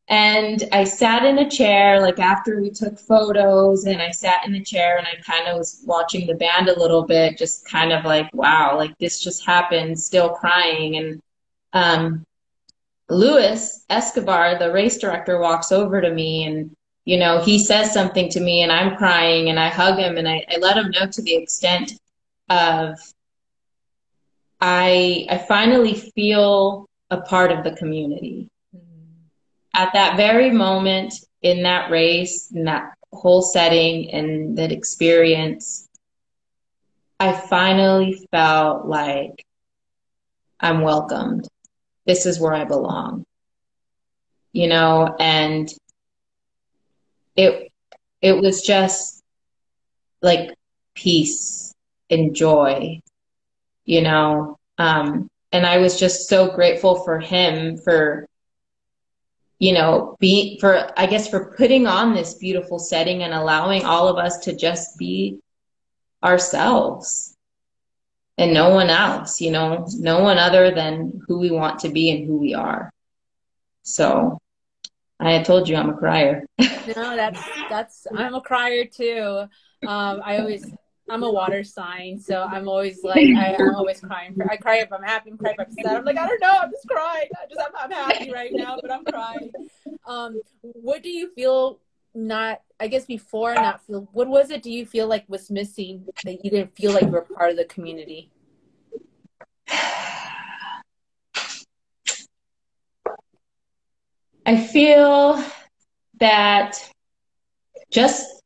[SPEAKER 2] And I sat in a chair, like after we took photos, and I sat in the chair and I kind of was watching the band a little bit, just kind of like, wow, like this just happened, still crying. And um, Luis Escobar, the race director, walks over to me and, you know, he says something to me and I'm crying and I hug him and I, I let him know to the extent of I, I finally feel a part of the community. Mm-hmm. At that very moment in that race, in that whole setting and that experience, I finally felt like I'm welcomed this is where I belong. You know, and it it was just like peace and joy, you know. Um, and I was just so grateful for him for you know, be for I guess for putting on this beautiful setting and allowing all of us to just be ourselves and no one else, you know, no one other than who we want to be and who we are. So I told you I'm a crier.
[SPEAKER 1] no, that's that's I'm a crier too. Um, I always I'm a water sign, so I'm always like I, am always crying. I cry if I'm happy, I cry if I'm sad. I'm like I don't know, I'm just crying. I just I'm, I'm happy right now, but I'm crying. Um, what do you feel not? I guess before not feel. What was it? Do you feel like was missing that you didn't feel like you were part of the community?
[SPEAKER 2] I feel that just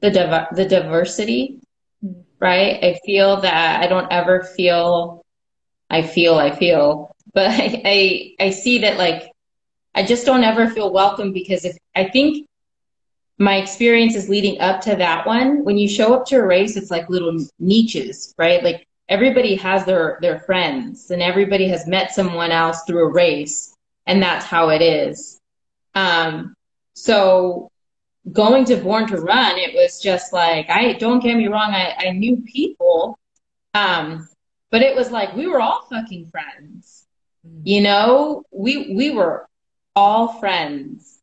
[SPEAKER 2] the div- the diversity, mm-hmm. right? I feel that I don't ever feel I feel I feel, but I, I I see that like I just don't ever feel welcome because if I think my experience is leading up to that one, when you show up to a race, it's like little niches, right? Like everybody has their their friends and everybody has met someone else through a race and that's how it is. Um, so going to born to run it was just like i don't get me wrong i, I knew people um, but it was like we were all fucking friends. Mm. you know we we were all friends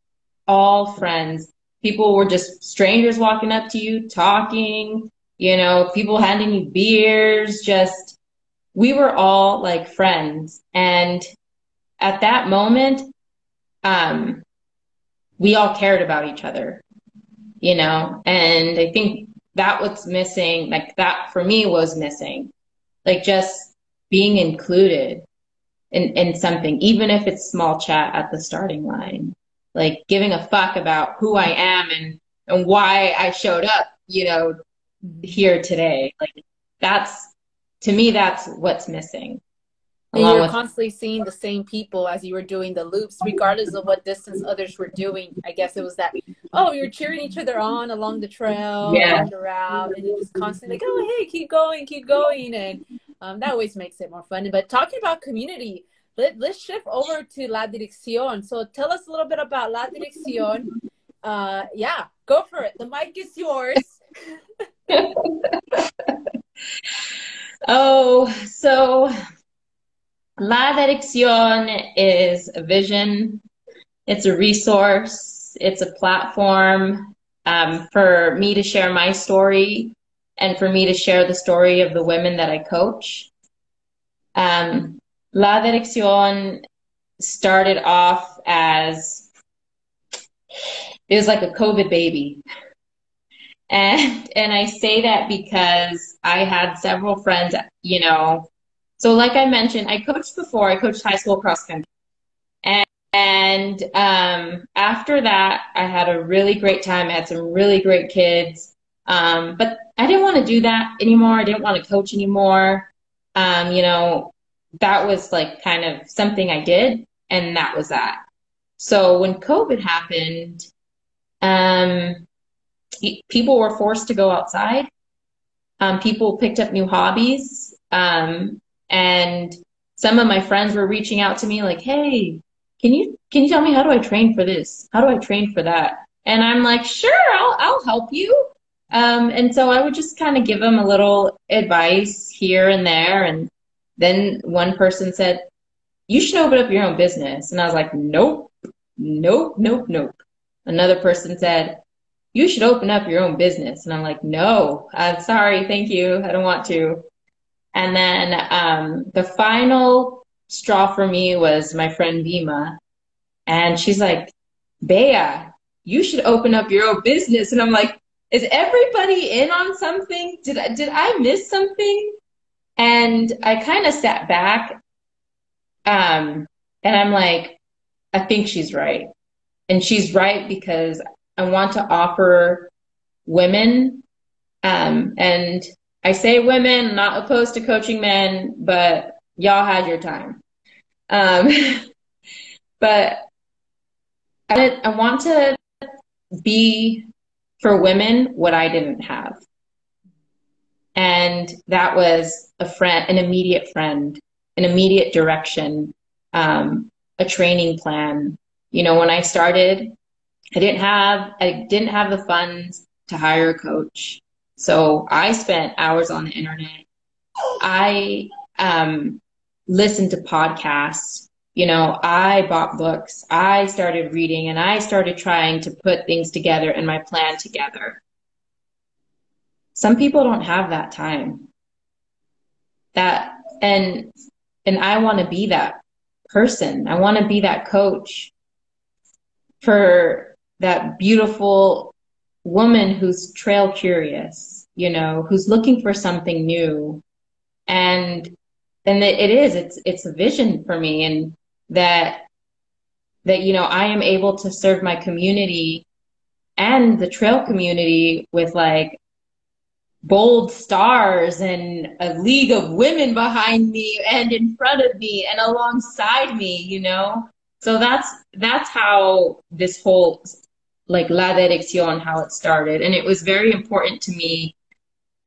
[SPEAKER 2] all friends. People were just strangers walking up to you talking you know, people handing you beers, just we were all like friends. And at that moment, um, we all cared about each other, you know, and I think that what's missing, like that for me was missing, like just being included in, in something, even if it's small chat at the starting line, like giving a fuck about who I am and, and why I showed up, you know, here today. Like that's to me, that's what's missing.
[SPEAKER 1] And you're with- constantly seeing the same people as you were doing the loops, regardless of what distance others were doing. I guess it was that, oh, you're cheering each other on along the trail, yeah. along the route, and you're just constantly like, oh, hey, keep going, keep going. And um, that always makes it more fun. But talking about community, let, let's shift over to La Dirección. So tell us a little bit about La Dirección. Uh, yeah, go for it. The mic is yours.
[SPEAKER 2] oh, so La Dirección is a vision, it's a resource, it's a platform um, for me to share my story and for me to share the story of the women that I coach. Um, La Dirección started off as it was like a COVID baby. And and I say that because I had several friends, you know. So like I mentioned, I coached before. I coached high school cross country. And um, after that, I had a really great time. I had some really great kids. Um, but I didn't want to do that anymore. I didn't want to coach anymore. Um, you know, that was like kind of something I did, and that was that. So when COVID happened, um, people were forced to go outside. Um, people picked up new hobbies. Um, and some of my friends were reaching out to me like, Hey, can you, can you tell me how do I train for this? How do I train for that? And I'm like, sure, I'll, I'll help you. Um, and so I would just kind of give them a little advice here and there. And then one person said, you should open up your own business. And I was like, nope, nope, nope, nope. Another person said, you should open up your own business. And I'm like, no, I'm sorry. Thank you. I don't want to. And then um, the final straw for me was my friend Vima. And she's like, Bea, you should open up your own business. And I'm like, is everybody in on something? Did I, did I miss something? And I kind of sat back. Um, and I'm like, I think she's right. And she's right because I want to offer women, um, and I say women, not opposed to coaching men, but y'all had your time. Um, but I, I want to be for women what I didn't have. And that was a friend, an immediate friend, an immediate direction, um, a training plan. You know, when I started, I didn't have I didn't have the funds to hire a coach. So I spent hours on the internet. I um, listened to podcasts. You know, I bought books. I started reading and I started trying to put things together and my plan together. some people don't have that time. That and and I want to be that person. I want to be that coach for that beautiful woman who's trail curious, you know, who's looking for something new. And and it is, it's it's a vision for me and that that you know, I am able to serve my community and the trail community with like bold stars and a league of women behind me and in front of me and alongside me, you know? So that's that's how this whole like La Dirección, how it started. And it was very important to me,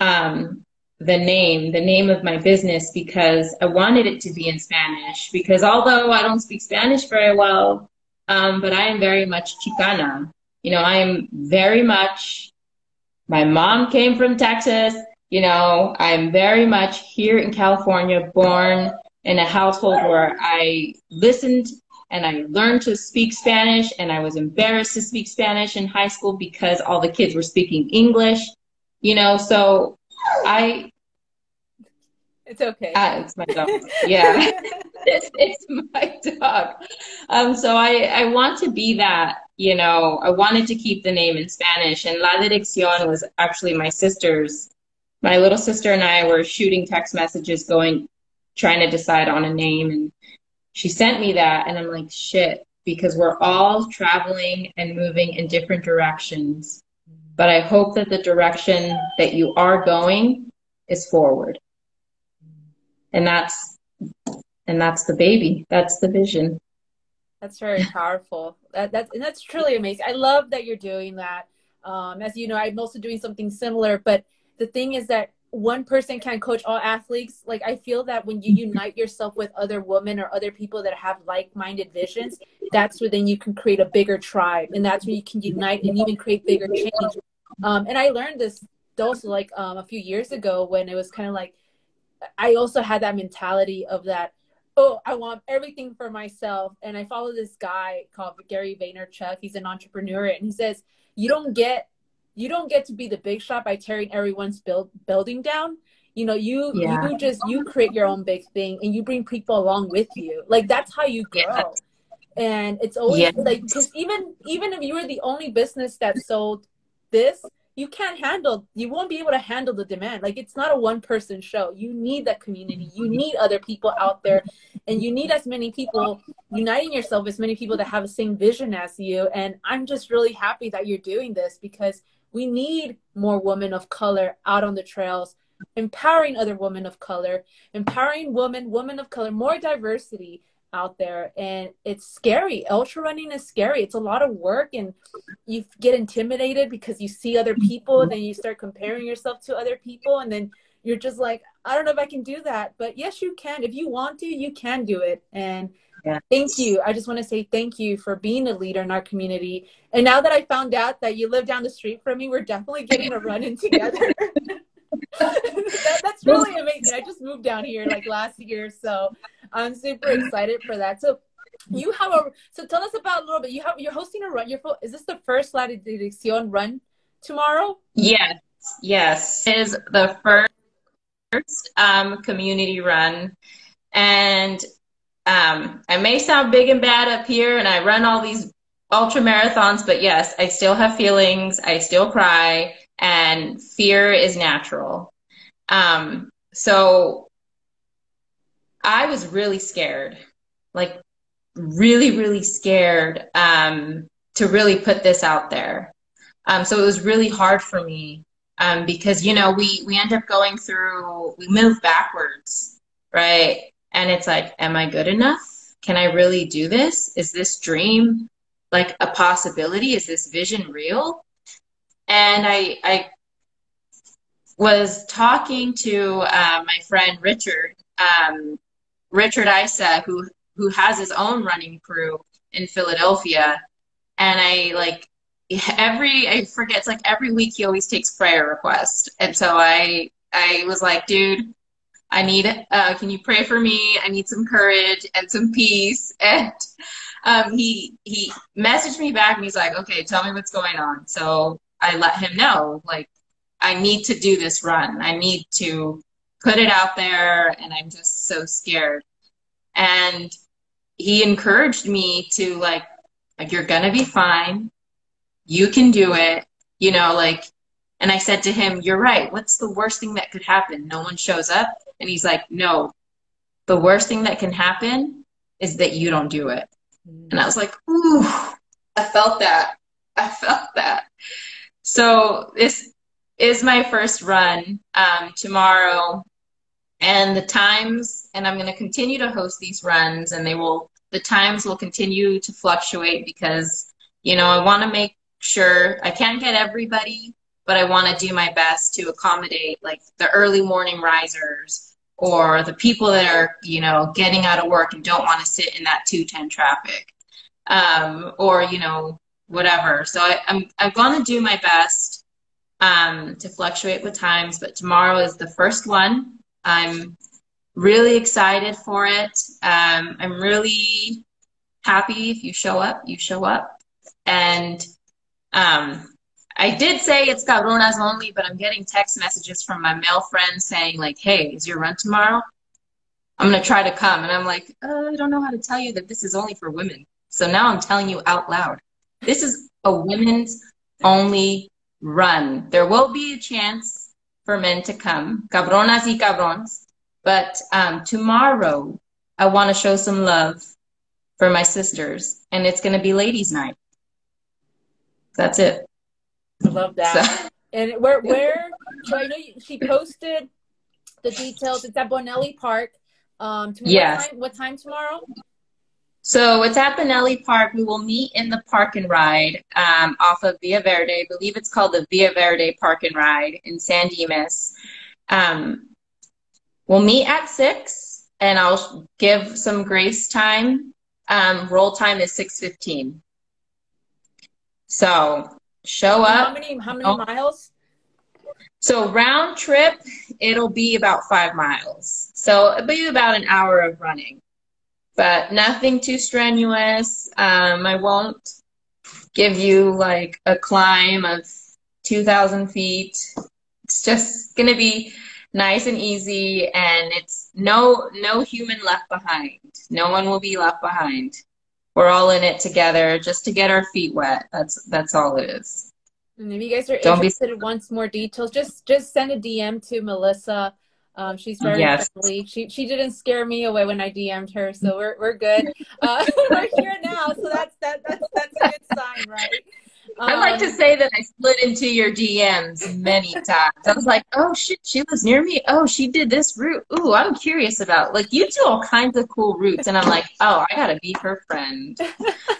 [SPEAKER 2] um, the name, the name of my business, because I wanted it to be in Spanish. Because although I don't speak Spanish very well, um, but I am very much Chicana. You know, I am very much, my mom came from Texas. You know, I'm very much here in California, born in a household where I listened and I learned to speak Spanish and I was embarrassed to speak Spanish in high school because all the kids were speaking English, you know, so I
[SPEAKER 1] it's okay.
[SPEAKER 2] Uh, it's my dog. Yeah. it's, it's my dog. Um, so I, I want to be that, you know, I wanted to keep the name in Spanish and La Dirección was actually my sister's. My little sister and I were shooting text messages going, trying to decide on a name and she sent me that and I'm like, shit, because we're all traveling and moving in different directions. But I hope that the direction that you are going is forward. And that's and that's the baby. That's the vision.
[SPEAKER 1] That's very powerful. That that's and that's truly amazing. I love that you're doing that. Um, as you know, I'm also doing something similar, but the thing is that one person can coach all athletes. Like i feel that when you unite yourself with other women or other people that have like-minded visions that's where then you can create a bigger tribe and that's where you can unite and even create bigger change. Um, and i learned this also like um, a few years ago when it was kind of like i also had that mentality of that oh i want everything for myself. And i follow this guy called gary vaynerchuk. He's an entrepreneur and he says you don't get you don't get to be the big shot by tearing everyone's build, building down. You know you yeah. you just you create your own big thing and you bring people along with you. Like that's how you grow. Yeah. and it's always yeah. like because even even if you were the only business that sold this you can't handle you won't be able to handle the demand. Like it's not a one person show. You need that community. You need other people out there. And you need as many people uniting yourself as many people that have the same vision as you. And i'm just really happy that you're doing this because we need more women of color out on the trails, empowering other women of color, empowering women, women of color, more diversity out there. And it's scary. Ultra running is scary. It's a lot of work and you get intimidated because you see other people and then you start comparing yourself to other people and then you're just like, I don't know if I can do that. But yes, you can. If you want to, you can do it. And yeah. Thank you. I just want to say thank you for being a leader in our community. And now that I found out that you live down the street from me, we're definitely getting a run in together. that, that's really amazing. I just moved down here like last year, so I'm super excited for that. So you have a so tell us about a little bit. You have you're hosting a run. You're is this the first La Dirección run tomorrow?
[SPEAKER 2] Yes, yes. It is the first um, community run, and um, I may sound big and bad up here and I run all these ultra marathons, but yes, I still have feelings. I still cry and fear is natural. Um, so I was really scared, like really, really scared, um, to really put this out there. Um, so it was really hard for me, um, because, you know, we, we end up going through, we move backwards, right? And it's like, am I good enough? Can I really do this? Is this dream like a possibility? Is this vision real? And I, I was talking to uh, my friend Richard, um, Richard Isa, who who has his own running crew in Philadelphia, and I like every I forget it's like every week he always takes prayer requests, and so I I was like, dude, I need, uh, can you pray for me? I need some courage and some peace. And um, he he messaged me back and he's like, okay, tell me what's going on. So I let him know, like, I need to do this run. I need to put it out there and I'm just so scared. And he encouraged me to like, like you're gonna be fine. You can do it. You know, like and I said to him, You're right. What's the worst thing that could happen? No one shows up. And he's like, No, the worst thing that can happen is that you don't do it. And I was like, Ooh, I felt that. I felt that. So this is my first run um, tomorrow. And the times, and I'm going to continue to host these runs, and they will, the times will continue to fluctuate because, you know, I want to make sure I can't get everybody but I want to do my best to accommodate like the early morning risers or the people that are, you know, getting out of work and don't want to sit in that 210 traffic. Um, or, you know, whatever. So I, am I'm, I'm going to do my best um, to fluctuate with times, but tomorrow is the first one. I'm really excited for it. Um, I'm really happy if you show up, you show up. And um, I did say it's cabronas only, but I'm getting text messages from my male friends saying like, "Hey, is your run tomorrow?" I'm gonna try to come, and I'm like, uh, I don't know how to tell you that this is only for women. So now I'm telling you out loud, this is a women's only run. There will be a chance for men to come, cabronas y cabrones. but um, tomorrow I want to show some love for my sisters, and it's gonna be ladies' night. That's it.
[SPEAKER 1] I love that. So. And where where so I know you, she posted the details. It's at Bonelli Park. Um, tomorrow, yes. What time, what time tomorrow?
[SPEAKER 2] So it's at Bonelli Park. We will meet in the park and ride um, off of Via Verde. I believe it's called the Via Verde Park and Ride in San Dimas. Um, we'll meet at six, and I'll give some grace time. Um, roll time is six fifteen. So show up.
[SPEAKER 1] How many how many oh. miles?
[SPEAKER 2] So round trip, it'll be about five miles. So it'll be about an hour of running, but nothing too strenuous. Um, I won't give you like a climb of 2,000 feet. It's just gonna be nice and easy, and it's no no human left behind. No one will be left behind we're all in it together just to get our feet wet. That's that's all it is.
[SPEAKER 1] And if you guys are Don't interested be... in wants more details, just just send a DM to Melissa. Um, she's very yes. friendly. She she didn't scare me away when I DM'd her, so we're we're good. Uh, we're here now, so that's that that's that's a good sign, right?
[SPEAKER 2] I like to um, say that I slid into your DMs many times. I was like, oh shit, she was near me. Oh, she did this route. Ooh, I'm curious about. Like you do all kinds of cool routes, and I'm like, oh, I gotta be her friend.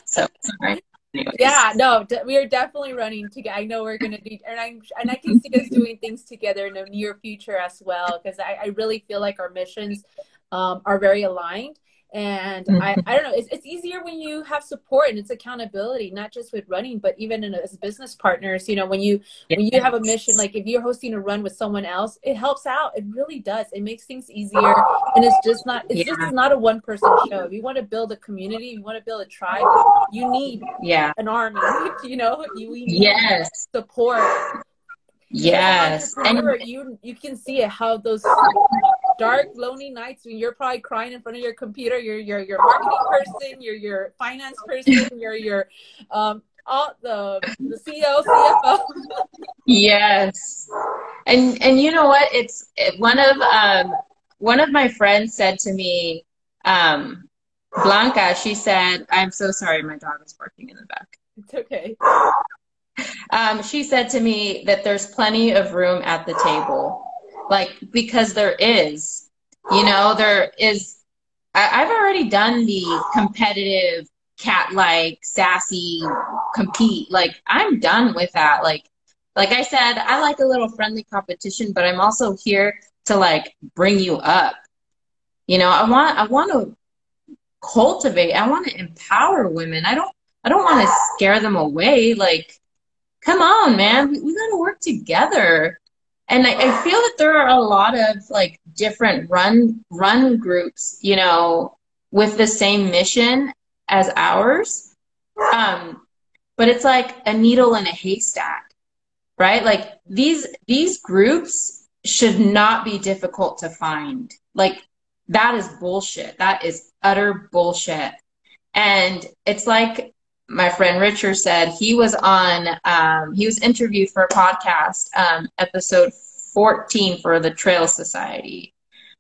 [SPEAKER 2] So sorry.
[SPEAKER 1] Anyways. Yeah, no, we are definitely running together. I know we're gonna be, and I and I can see us doing things together in the near future as well. Because I, I really feel like our missions um, are very aligned and mm-hmm. I, I don't know it's, it's easier when you have support and it's accountability not just with running but even in, as business partners you know when you yes. when you have a mission like if you're hosting a run with someone else it helps out it really does it makes things easier and it's just not it's yeah. just not a one person show if you want to build a community you want to build a tribe you need
[SPEAKER 2] yeah
[SPEAKER 1] an army you know you need
[SPEAKER 2] yes
[SPEAKER 1] support
[SPEAKER 2] yes
[SPEAKER 1] and you you can see it how those dark, lonely nights when you're probably crying in front of your computer. You're you're your marketing person, you're your finance person, you're your um all the the CEO, CFO.
[SPEAKER 2] yes, and and you know what? It's one of um one of my friends said to me, um, Blanca. She said, "I'm so sorry, my dog is barking in the back."
[SPEAKER 1] It's okay.
[SPEAKER 2] Um, she said to me that there's plenty of room at the table. Like because there is you know there is I, i've already done the competitive cat like sassy compete. Like i'm done with that. Like like i said i like a little friendly competition but i'm also here to like bring you up. You know i want i want to cultivate i want to empower women. I don't i don't want to scare them away. Like come on man we, we got to work together and I, I, feel that there are a lot of like different run run groups you know with the same mission as ours um, but it's like a needle in a haystack right? Like these these groups should not be difficult to find. Like that is bullshit. That is utter bullshit. And it's like my friend Richard said, he was on, um, he was interviewed for a podcast, um, episode 14 for the Trail Society.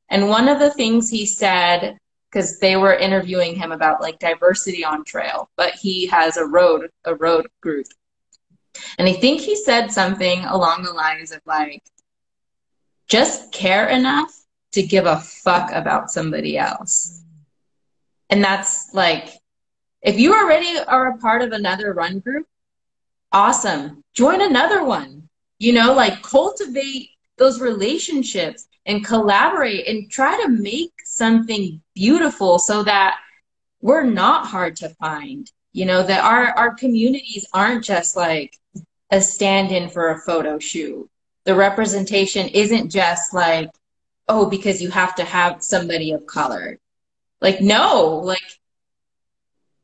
[SPEAKER 2] And one of the things he said, because they were interviewing him about like diversity on trail, but he has a road, a road group. And I think he said something along the lines of like, just care enough to give a fuck about somebody else. And that's like, if you already are a part of another run group, awesome. Join another one. You know, like cultivate those relationships and collaborate and try to make something beautiful so that we're not hard to find. You know, that our, our communities aren't just like a stand in for a photo shoot. The representation isn't just like, oh, because you have to have somebody of color. Like, no, like,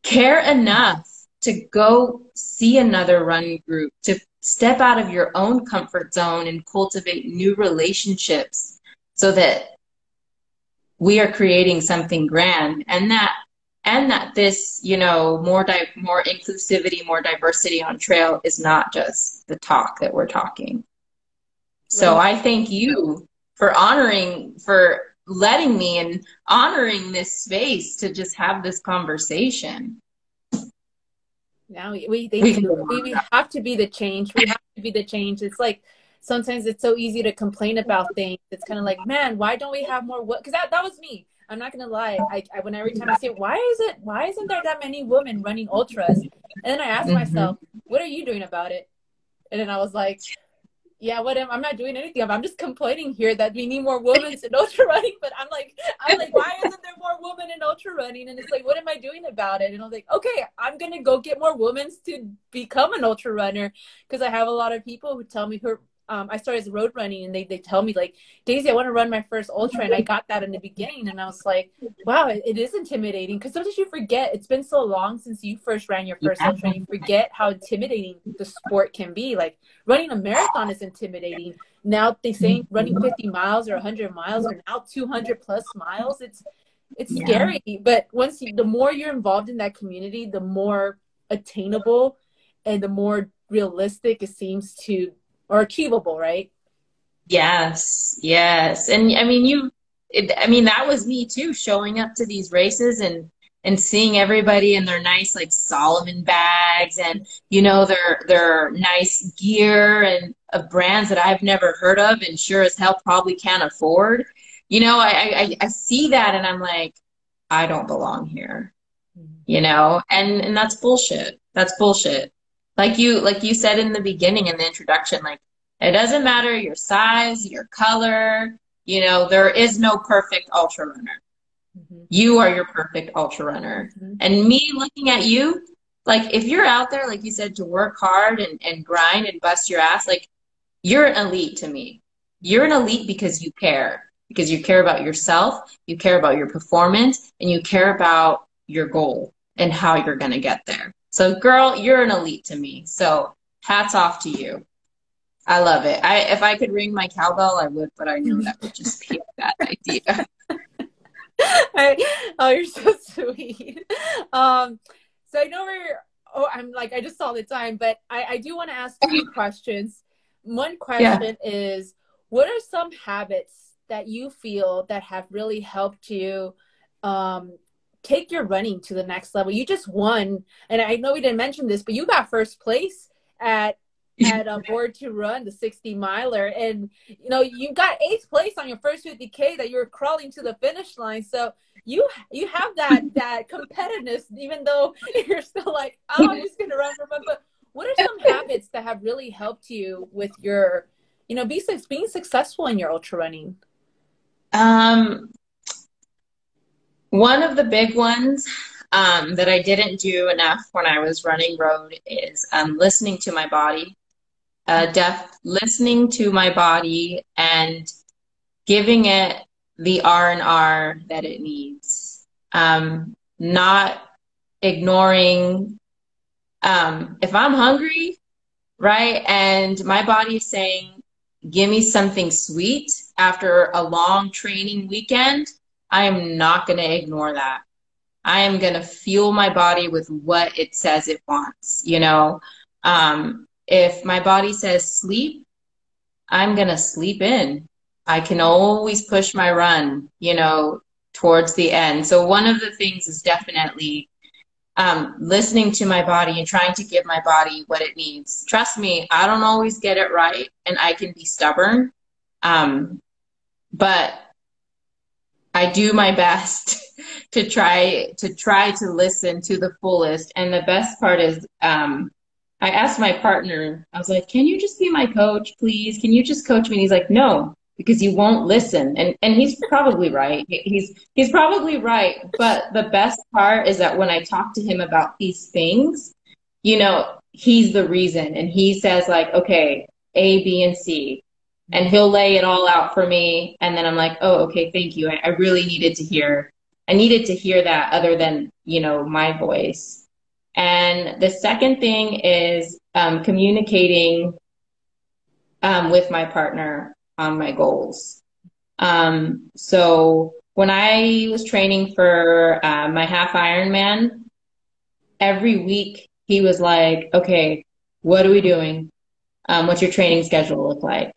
[SPEAKER 2] care enough to go see another run group, to step out of your own comfort zone and cultivate new relationships so that we are creating something grand and that and that this you know more di- more inclusivity more diversity on trail is not just the talk that we're talking. So i thank you for honoring for letting me and honoring this space to just have this conversation
[SPEAKER 1] now we we, they, we, we, have to be the change we have to be the change it's like sometimes it's so easy to complain about things. It's kind of like, man, why don't we have more? Because that, that was me. I'm not gonna lie. I, I when every time I say, why is it? Why isn't there that many women running ultras? And then I ask mm-hmm. myself, what are you doing about it? And then I was like, yeah, what am I'm not doing anything. I'm just complaining here that we need more women in ultra running. But I'm like, I'm like, why isn't there more women in ultra running? And it's like, what am I doing about it? And I'm like, okay, I'm gonna go get more women to become an ultra runner because I have a lot of people who tell me who um, I started road running and they, they tell me like, Daisy, I want to run my first ultra. And I got that in the beginning. And I was like, wow, it, it is intimidating. Cause sometimes you forget it's been so long since you first ran your first yeah. ultra and you forget how intimidating the sport can be. Like running a marathon is intimidating. Now they say running 50 miles or 100 miles or now 200 plus miles. It's, it's yeah. scary. But once you, the more you're involved in that community, the more attainable and the more realistic it seems to or achievable, right?
[SPEAKER 2] Yes, yes. And I mean, you, it, I mean, that was me too, showing up to these races and, and seeing everybody in their nice like Salomon bags and you know their their nice gear and of brands that I've never heard of and sure as hell probably can't afford. You know, I I, I see that and I'm like, I don't belong here. Mm-hmm. You know, and and that's bullshit. That's bullshit like you like you said in the beginning in the introduction like it doesn't matter your size your color you know there is no perfect ultra runner mm-hmm. you are your perfect ultra runner mm-hmm. and me looking at you like if you're out there like you said to work hard and, and grind and bust your ass like you're an elite to me you're an elite because you care because you care about yourself you care about your performance and you care about your goal and how you're going to get there so, girl, you're an elite to me. So, hats off to you. I love it. I if I could ring my cowbell, I would, but I know that would just be a bad idea.
[SPEAKER 1] I, oh, you're so sweet. Um, so I know we're. Oh, I'm like I just saw the time, but I, I do want to ask two questions. One question yeah. is, what are some habits that you feel that have really helped you um, take your running to the next level. You just won, and I know we didn't mention this, but you got first place at at a Born to Run the 60 miler and you know you got eighth place on your first 50k that you're crawling to the finish line. So you you have that that competitiveness even though you're still like oh i'm just gonna run for fun but what are some habits that have really helped you with your you know be, being successful in your ultra running?
[SPEAKER 2] Um one of the big ones um, that I didn't do enough when I was running road is um, listening to my body, uh, def listening to my body and giving it the R and R that it needs. Um, not ignoring. Um, if I'm hungry, right? And my body is saying, give me something sweet after a long training weekend. I am not going to ignore that. I am going to fuel my body with what it says it wants. You know, um, if my body says sleep, I'm going to sleep in. I can always push my run, you know, towards the end. So one of the things is definitely um, listening to my body and trying to give my body what it needs. Trust me, I don't always get it right and I can be stubborn. Um, but I do my best to try to try to listen to the fullest. And the best part is, um, I asked my partner, I was like, "Can you just be my coach, please? Can you just coach me?" And he's like, "No, because you won't listen." And and he's probably right. He's he's probably right. But the best part is that when I talk to him about these things, you know, he's the reason, and he says like, "Okay, A, B, and C." and he'll lay it all out for me. And then i'm like oh okay thank you. I, I, really needed to hear i needed to hear that other than you know my voice. And the second thing is um, communicating um, with my partner on my goals. Um, so when i was training for uh, my half ironman every week he was like okay what are we doing? Um, what's your training schedule look like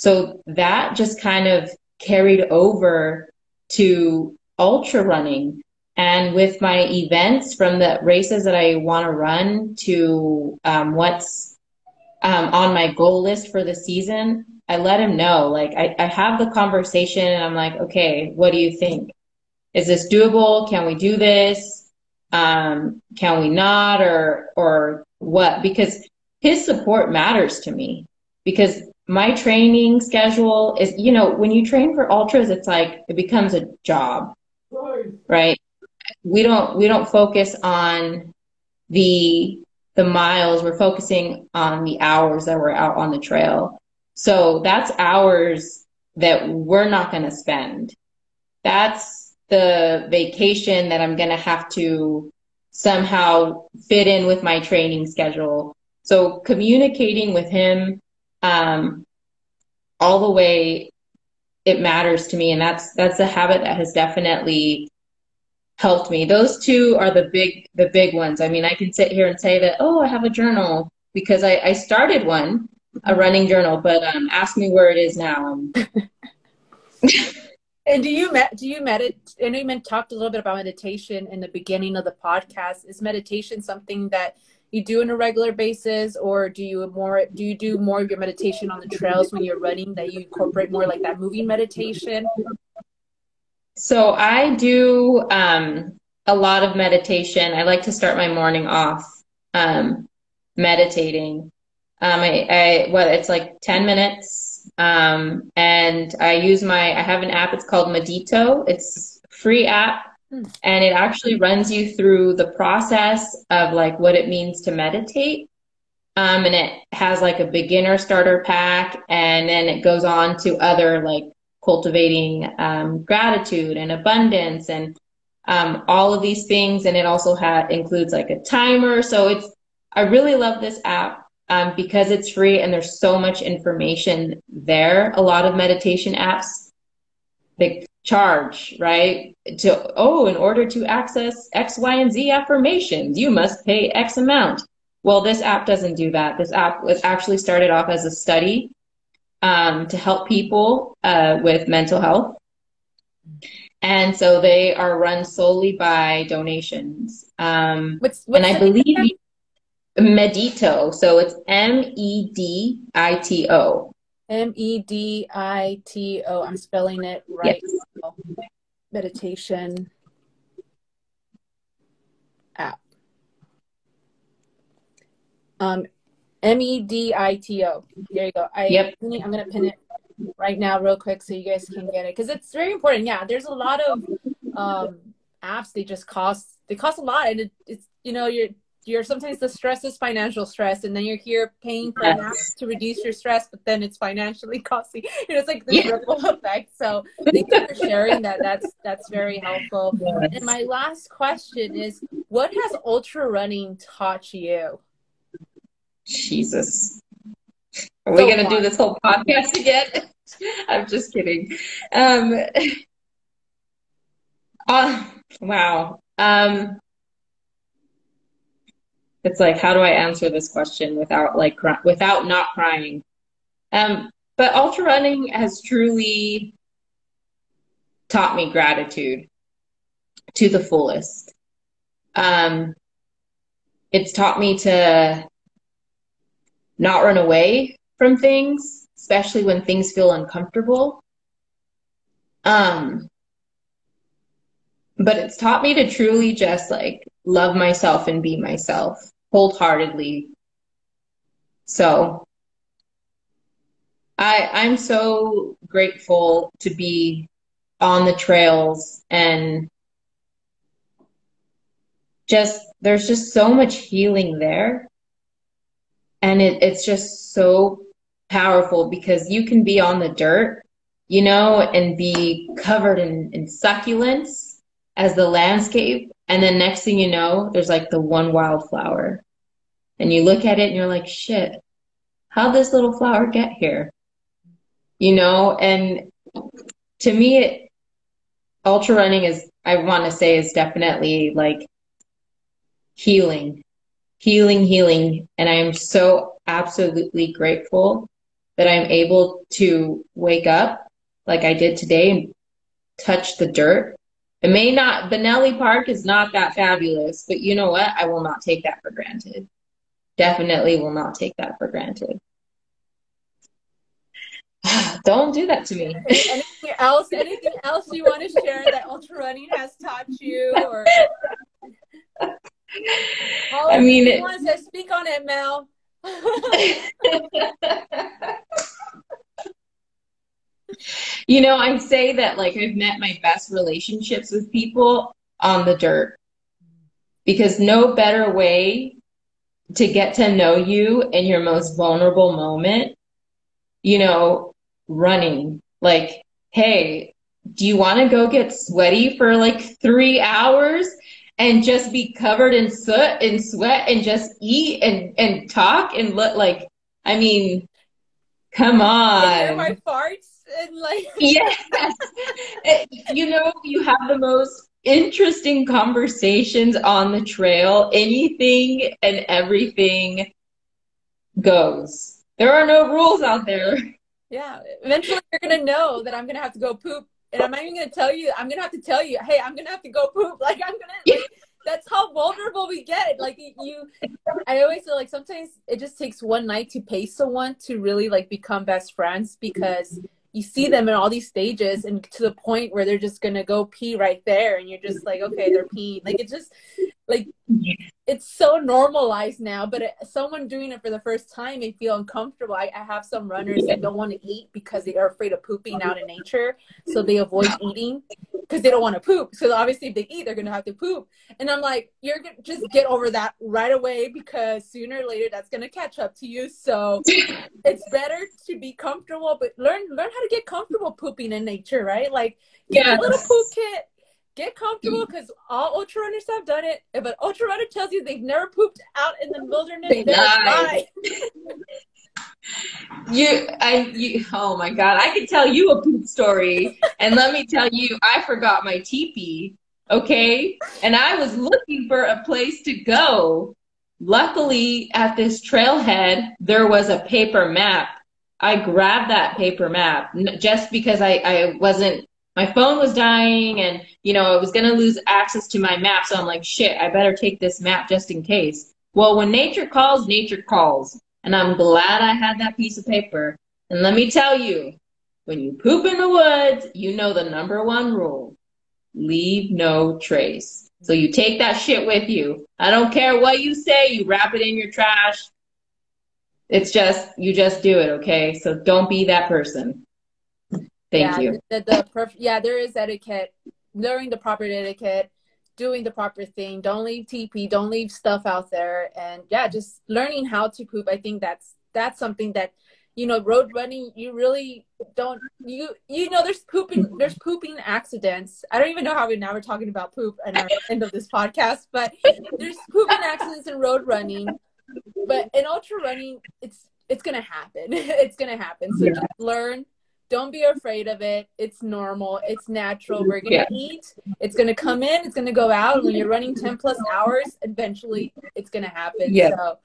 [SPEAKER 2] so that just kind of carried over to ultra running. And with my events from the races that I want to run to um, what's um, on my goal list for the season, I let him know. Like I, I have the conversation and I'm like, okay, what do you think? Is this doable? Can we do this? Um, can we not? Or, or what? Because his support matters to me because my training schedule is, you know, when you train for ultras, it's like it becomes a job, right? We don't we don't focus on the the miles. We're focusing on the hours that we're out on the trail. So that's hours that we're not going to spend. That's the vacation that I'm going to have to somehow fit in with my training schedule. So communicating with him um, all the way it matters to me and that's that's a habit that has definitely helped me. Those two are the big the big ones. I mean i can sit here and say that oh i have a journal because i, I started one a running journal but um, ask me where it is now.
[SPEAKER 1] And do you met do you meditate i know you talked a little bit about meditation in the beginning of the podcast. Is meditation something that you do on a regular basis or do you more do you do more of your meditation on the trails when you're running that you incorporate more like that moving meditation?
[SPEAKER 2] So i do um, a lot of meditation. I like to start my morning off um, meditating. Um, I, I what it's like 10 minutes um, and i use my i have an app it's called medito. It's free app and it actually runs you through the process of like what it means to meditate. Um, and it has like a beginner starter pack, and then it goes on to other like cultivating um, gratitude and abundance and um, all of these things. And it also ha- includes like a timer. So it's I really love this app um, because it's free and there's so much information there. A lot of meditation apps they charge, right? To, oh, in order to access X, Y, and Z affirmations, you must pay X amount. Well, this app doesn't do that. This app was actually started off as a study um, to help people uh, with mental health. And so they are run solely by donations. Um, what's, what's and I believe Medito. So it's M E D I T O.
[SPEAKER 1] M E D I T O. I'm spelling it right. Yes. Meditation app. Um, M E D I T O. There you go. I, yep. I'm going to pin it right now, real quick, so you guys can get it because it's very important. Yeah, there's a lot of um, apps. They just cost. They cost a lot, and it, it's you know you're you're sometimes the stress is financial stress and then you're here paying for yes. to reduce your stress but then it's financially costly you know it's like the yeah. ripple effect so thank you for sharing that that's that's very helpful yes. and my last question is what has ultra running taught you
[SPEAKER 2] Jesus. Are we going to do this whole podcast again? I'm just kidding. Um, uh, wow. Um, it's like, how do I answer this question without like, without not crying? Um, but ultra running has truly taught me gratitude to the fullest. Um, it's taught me to not run away from things, especially when things feel uncomfortable. Um, but it's taught me to truly just like love myself and be myself wholeheartedly. So I I'm so grateful to be on the trails and just there's just so much healing there and it, it's just so powerful because you can be on the dirt, you know, and be covered in, in succulents as the landscape. And then next thing you know, there's like the one wildflower. And you look at it and you're like, shit, how'd this little flower get here? You know, and to me, it, ultra running is, I want to say, is definitely like healing healing, healing. And I am so absolutely grateful that I'm able to wake up like I did today and touch the dirt. It may not, Bonelli Park is not that fabulous, but you know what? I will not take that for granted. Definitely will not take that for granted. Don't do that to me.
[SPEAKER 1] anything else? Anything else you want to share that ultra running has taught you, or
[SPEAKER 2] I mean,
[SPEAKER 1] it, wants to speak on it, Mel.
[SPEAKER 2] you know, I say that like I've met my best relationships with people on the dirt because no better way to get to know you in your most vulnerable moment, you know, running. Like, hey, do you want to go get sweaty for like three hours? and just be covered in soot and sweat and just eat and, and talk and look like, I mean, come on.
[SPEAKER 1] Hear my farts and like.
[SPEAKER 2] yes. Eh, you know, you have the most interesting conversations on the trail. Anything and everything goes. There are no rules out there.
[SPEAKER 1] Yeah. Eventually you're going to know that I'm going to have to go poop and I'm not even gonna tell you. I'm gonna have to tell you, hey, I'm gonna have to go poop. Like I'm gonna. Like, that's how vulnerable we get. Like you, I always feel like sometimes it just takes one night to pay someone to really like become best friends because you see them in all these stages and to the point where they're just gonna go pee right there, and you're just like, okay, they're peeing. Like it's just like it's so normalized now but it, someone doing it for the first time may feel uncomfortable. I, I have some runners that don't want to eat because they are afraid of pooping out in nature so they avoid eating because they don't want to poop. So obviously if they eat they're gonna have to poop. And i'm like you're gonna just get over that right away because sooner or later that's gonna catch up to you. So it's better to be comfortable but learn learn how to get comfortable pooping in nature right? Like get yes. a little poop kit get comfortable because all ultra runners have done it. If an ultra runner tells you they've never pooped out in the wilderness, they die.
[SPEAKER 2] you, I, you, oh my god, I could tell you a poop story, and let me tell you, I forgot my teepee. Okay, and I was looking for a place to go. Luckily, at this trailhead, there was a paper map. I grabbed that paper map just because I, I wasn't my phone was dying and you know i was going to lose access to my map so i'm like shit i better take this map just in case. Well when nature calls nature calls and i'm glad i had that piece of paper. And let me tell you when you poop in the woods you know the number one rule leave no trace. So you take that shit with you. I don't care what you say you wrap it in your trash. It's just you just do it okay? So don't be that person Thank
[SPEAKER 1] yeah,
[SPEAKER 2] you.
[SPEAKER 1] The, the perf- yeah, there is etiquette. Learning the proper etiquette, doing the proper thing. Don't leave TP. Don't leave stuff out there. And yeah, just learning how to poop. I think that's that's something that you know road running you really don't you you know there's pooping there's pooping accidents i don't even know how we now we're talking about poop at our end of this podcast but there's pooping accidents in road running but in ultra running, it's it's gonna happen. it's gonna happen. So yeah. just learn. Don't be afraid of it. It's normal. It's natural. We're gonna yeah. eat. It's gonna come in. It's gonna go out. When you're running ten plus hours, eventually it's gonna happen. Yeah. So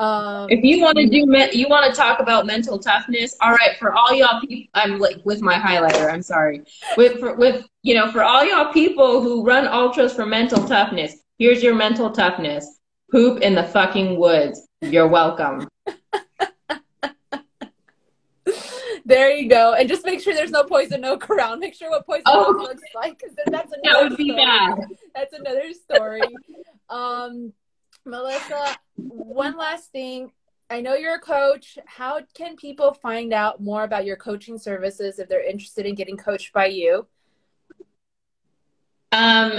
[SPEAKER 2] um, if you want to do, you want to talk about mental toughness. All right, for all y'all people, I'm like with my highlighter. I'm sorry. With for, with you know, for all y'all people who run ultras for mental toughness, here's your mental toughness. Poop in the fucking woods. You're welcome.
[SPEAKER 1] There you go, and just make sure there's no poison oak around. Make sure what poison oh. oak looks like, because then that's another. That would be story. bad. That's another story. Um, Melissa, one last thing. I know you're a coach. How can people find out more about your coaching services if they're interested in getting coached by you?
[SPEAKER 2] Um,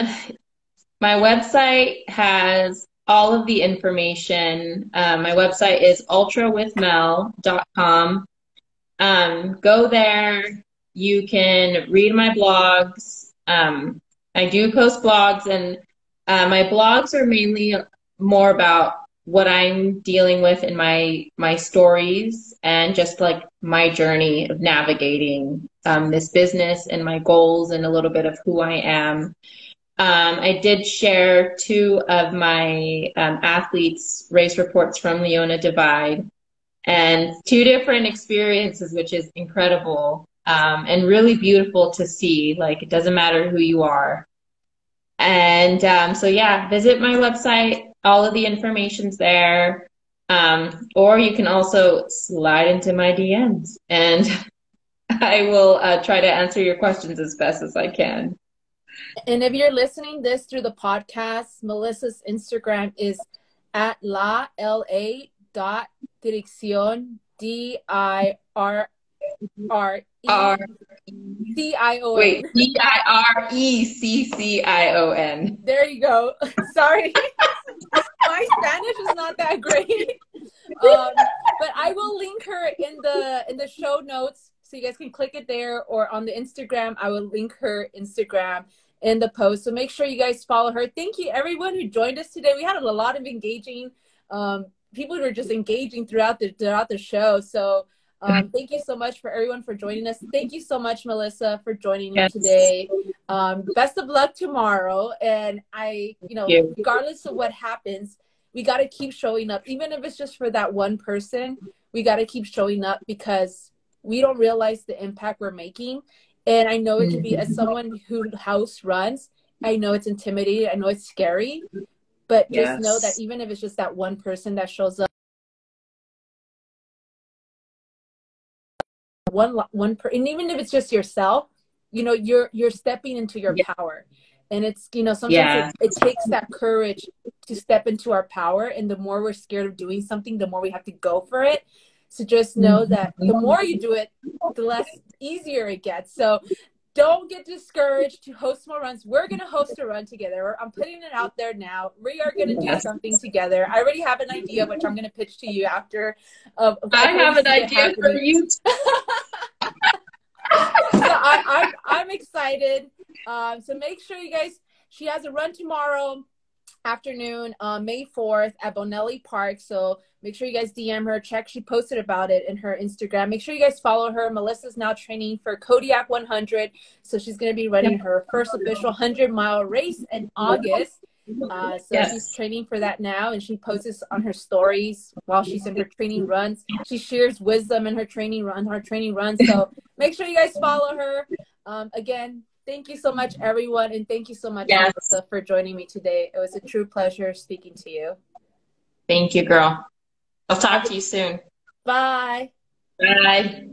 [SPEAKER 2] my website has all of the information. Um, my website is ultrawithmel.com. Um, go there. You can read my blogs. Um, I do post blogs, and uh, my blogs are mainly more about what I'm dealing with in my my stories and just like my journey of navigating um, this business and my goals and a little bit of who I am. Um, I did share two of my um, athletes' race reports from Leona Divide and two different experiences, which is incredible um, and really beautiful to see. Like, it doesn't matter who you are. And um, so, yeah, visit my website, all of the information's there. Um, or you can also slide into my DMs and I will uh, try to answer your questions as best as I can.
[SPEAKER 1] And if you're listening this through the podcast, Melissa's Instagram is at la la dot dirección d i r r e c i o n.
[SPEAKER 2] Wait, d i r e c c i o n.
[SPEAKER 1] There you go. Sorry my Spanish is not that great. Um, but I will link her in the in the show notes so you guys can click it there or on the Instagram. I will link her Instagram in the post. So make sure you guys follow her. Thank you everyone who joined us today. We had a lot of engaging um, people who were just engaging throughout the throughout the show. So um, thank you so much for everyone for joining us. Thank you so much, Melissa, for joining yes. me today. Um, best of luck tomorrow. And I, you know, you. regardless of what happens, we got to keep showing up, even if it's just for that one person. We got to keep showing up because we don't realize the impact we're making. And I know it can be as mm-hmm. someone who house runs. I know it's intimidating. I know it's scary, but yes. just know that even if it's just that one person that shows up. one one per and even if it's just yourself you know you're you're stepping into your yeah. power and it's you know sometimes yeah. it, it, takes that courage to step into our power and the more we're scared of doing something the more we have to go for it so just know mm-hmm. that the more you do it the less easier it gets so don't get discouraged to host more runs. We're going to host a run together. I'm putting it out there now. We are going to do something together. I already have an idea, which I'm going to pitch to you after. Uh,
[SPEAKER 2] I have an idea for you. so
[SPEAKER 1] I, I, am excited. Um, so make sure you guys, she has a run tomorrow afternoon, uh, May 4th at Bonelli Park. So make sure you guys DM her, check. She posted about it in her Instagram. Make sure you guys follow her. Melissa's now training for Kodiak 100. So she's going to be running her first official 100 mile race in August. Uh, so yes. she's training for that now, and she posts on her stories while she's in her training runs. She shares wisdom in her training run, her training runs. So make sure you guys follow her. Um, again, Thank you so much, everyone. And thank you so much, yes. Melissa, for joining me today. It was a true pleasure speaking to you.
[SPEAKER 2] Thank you, girl. I'll talk to you soon.
[SPEAKER 1] Bye.
[SPEAKER 2] Bye.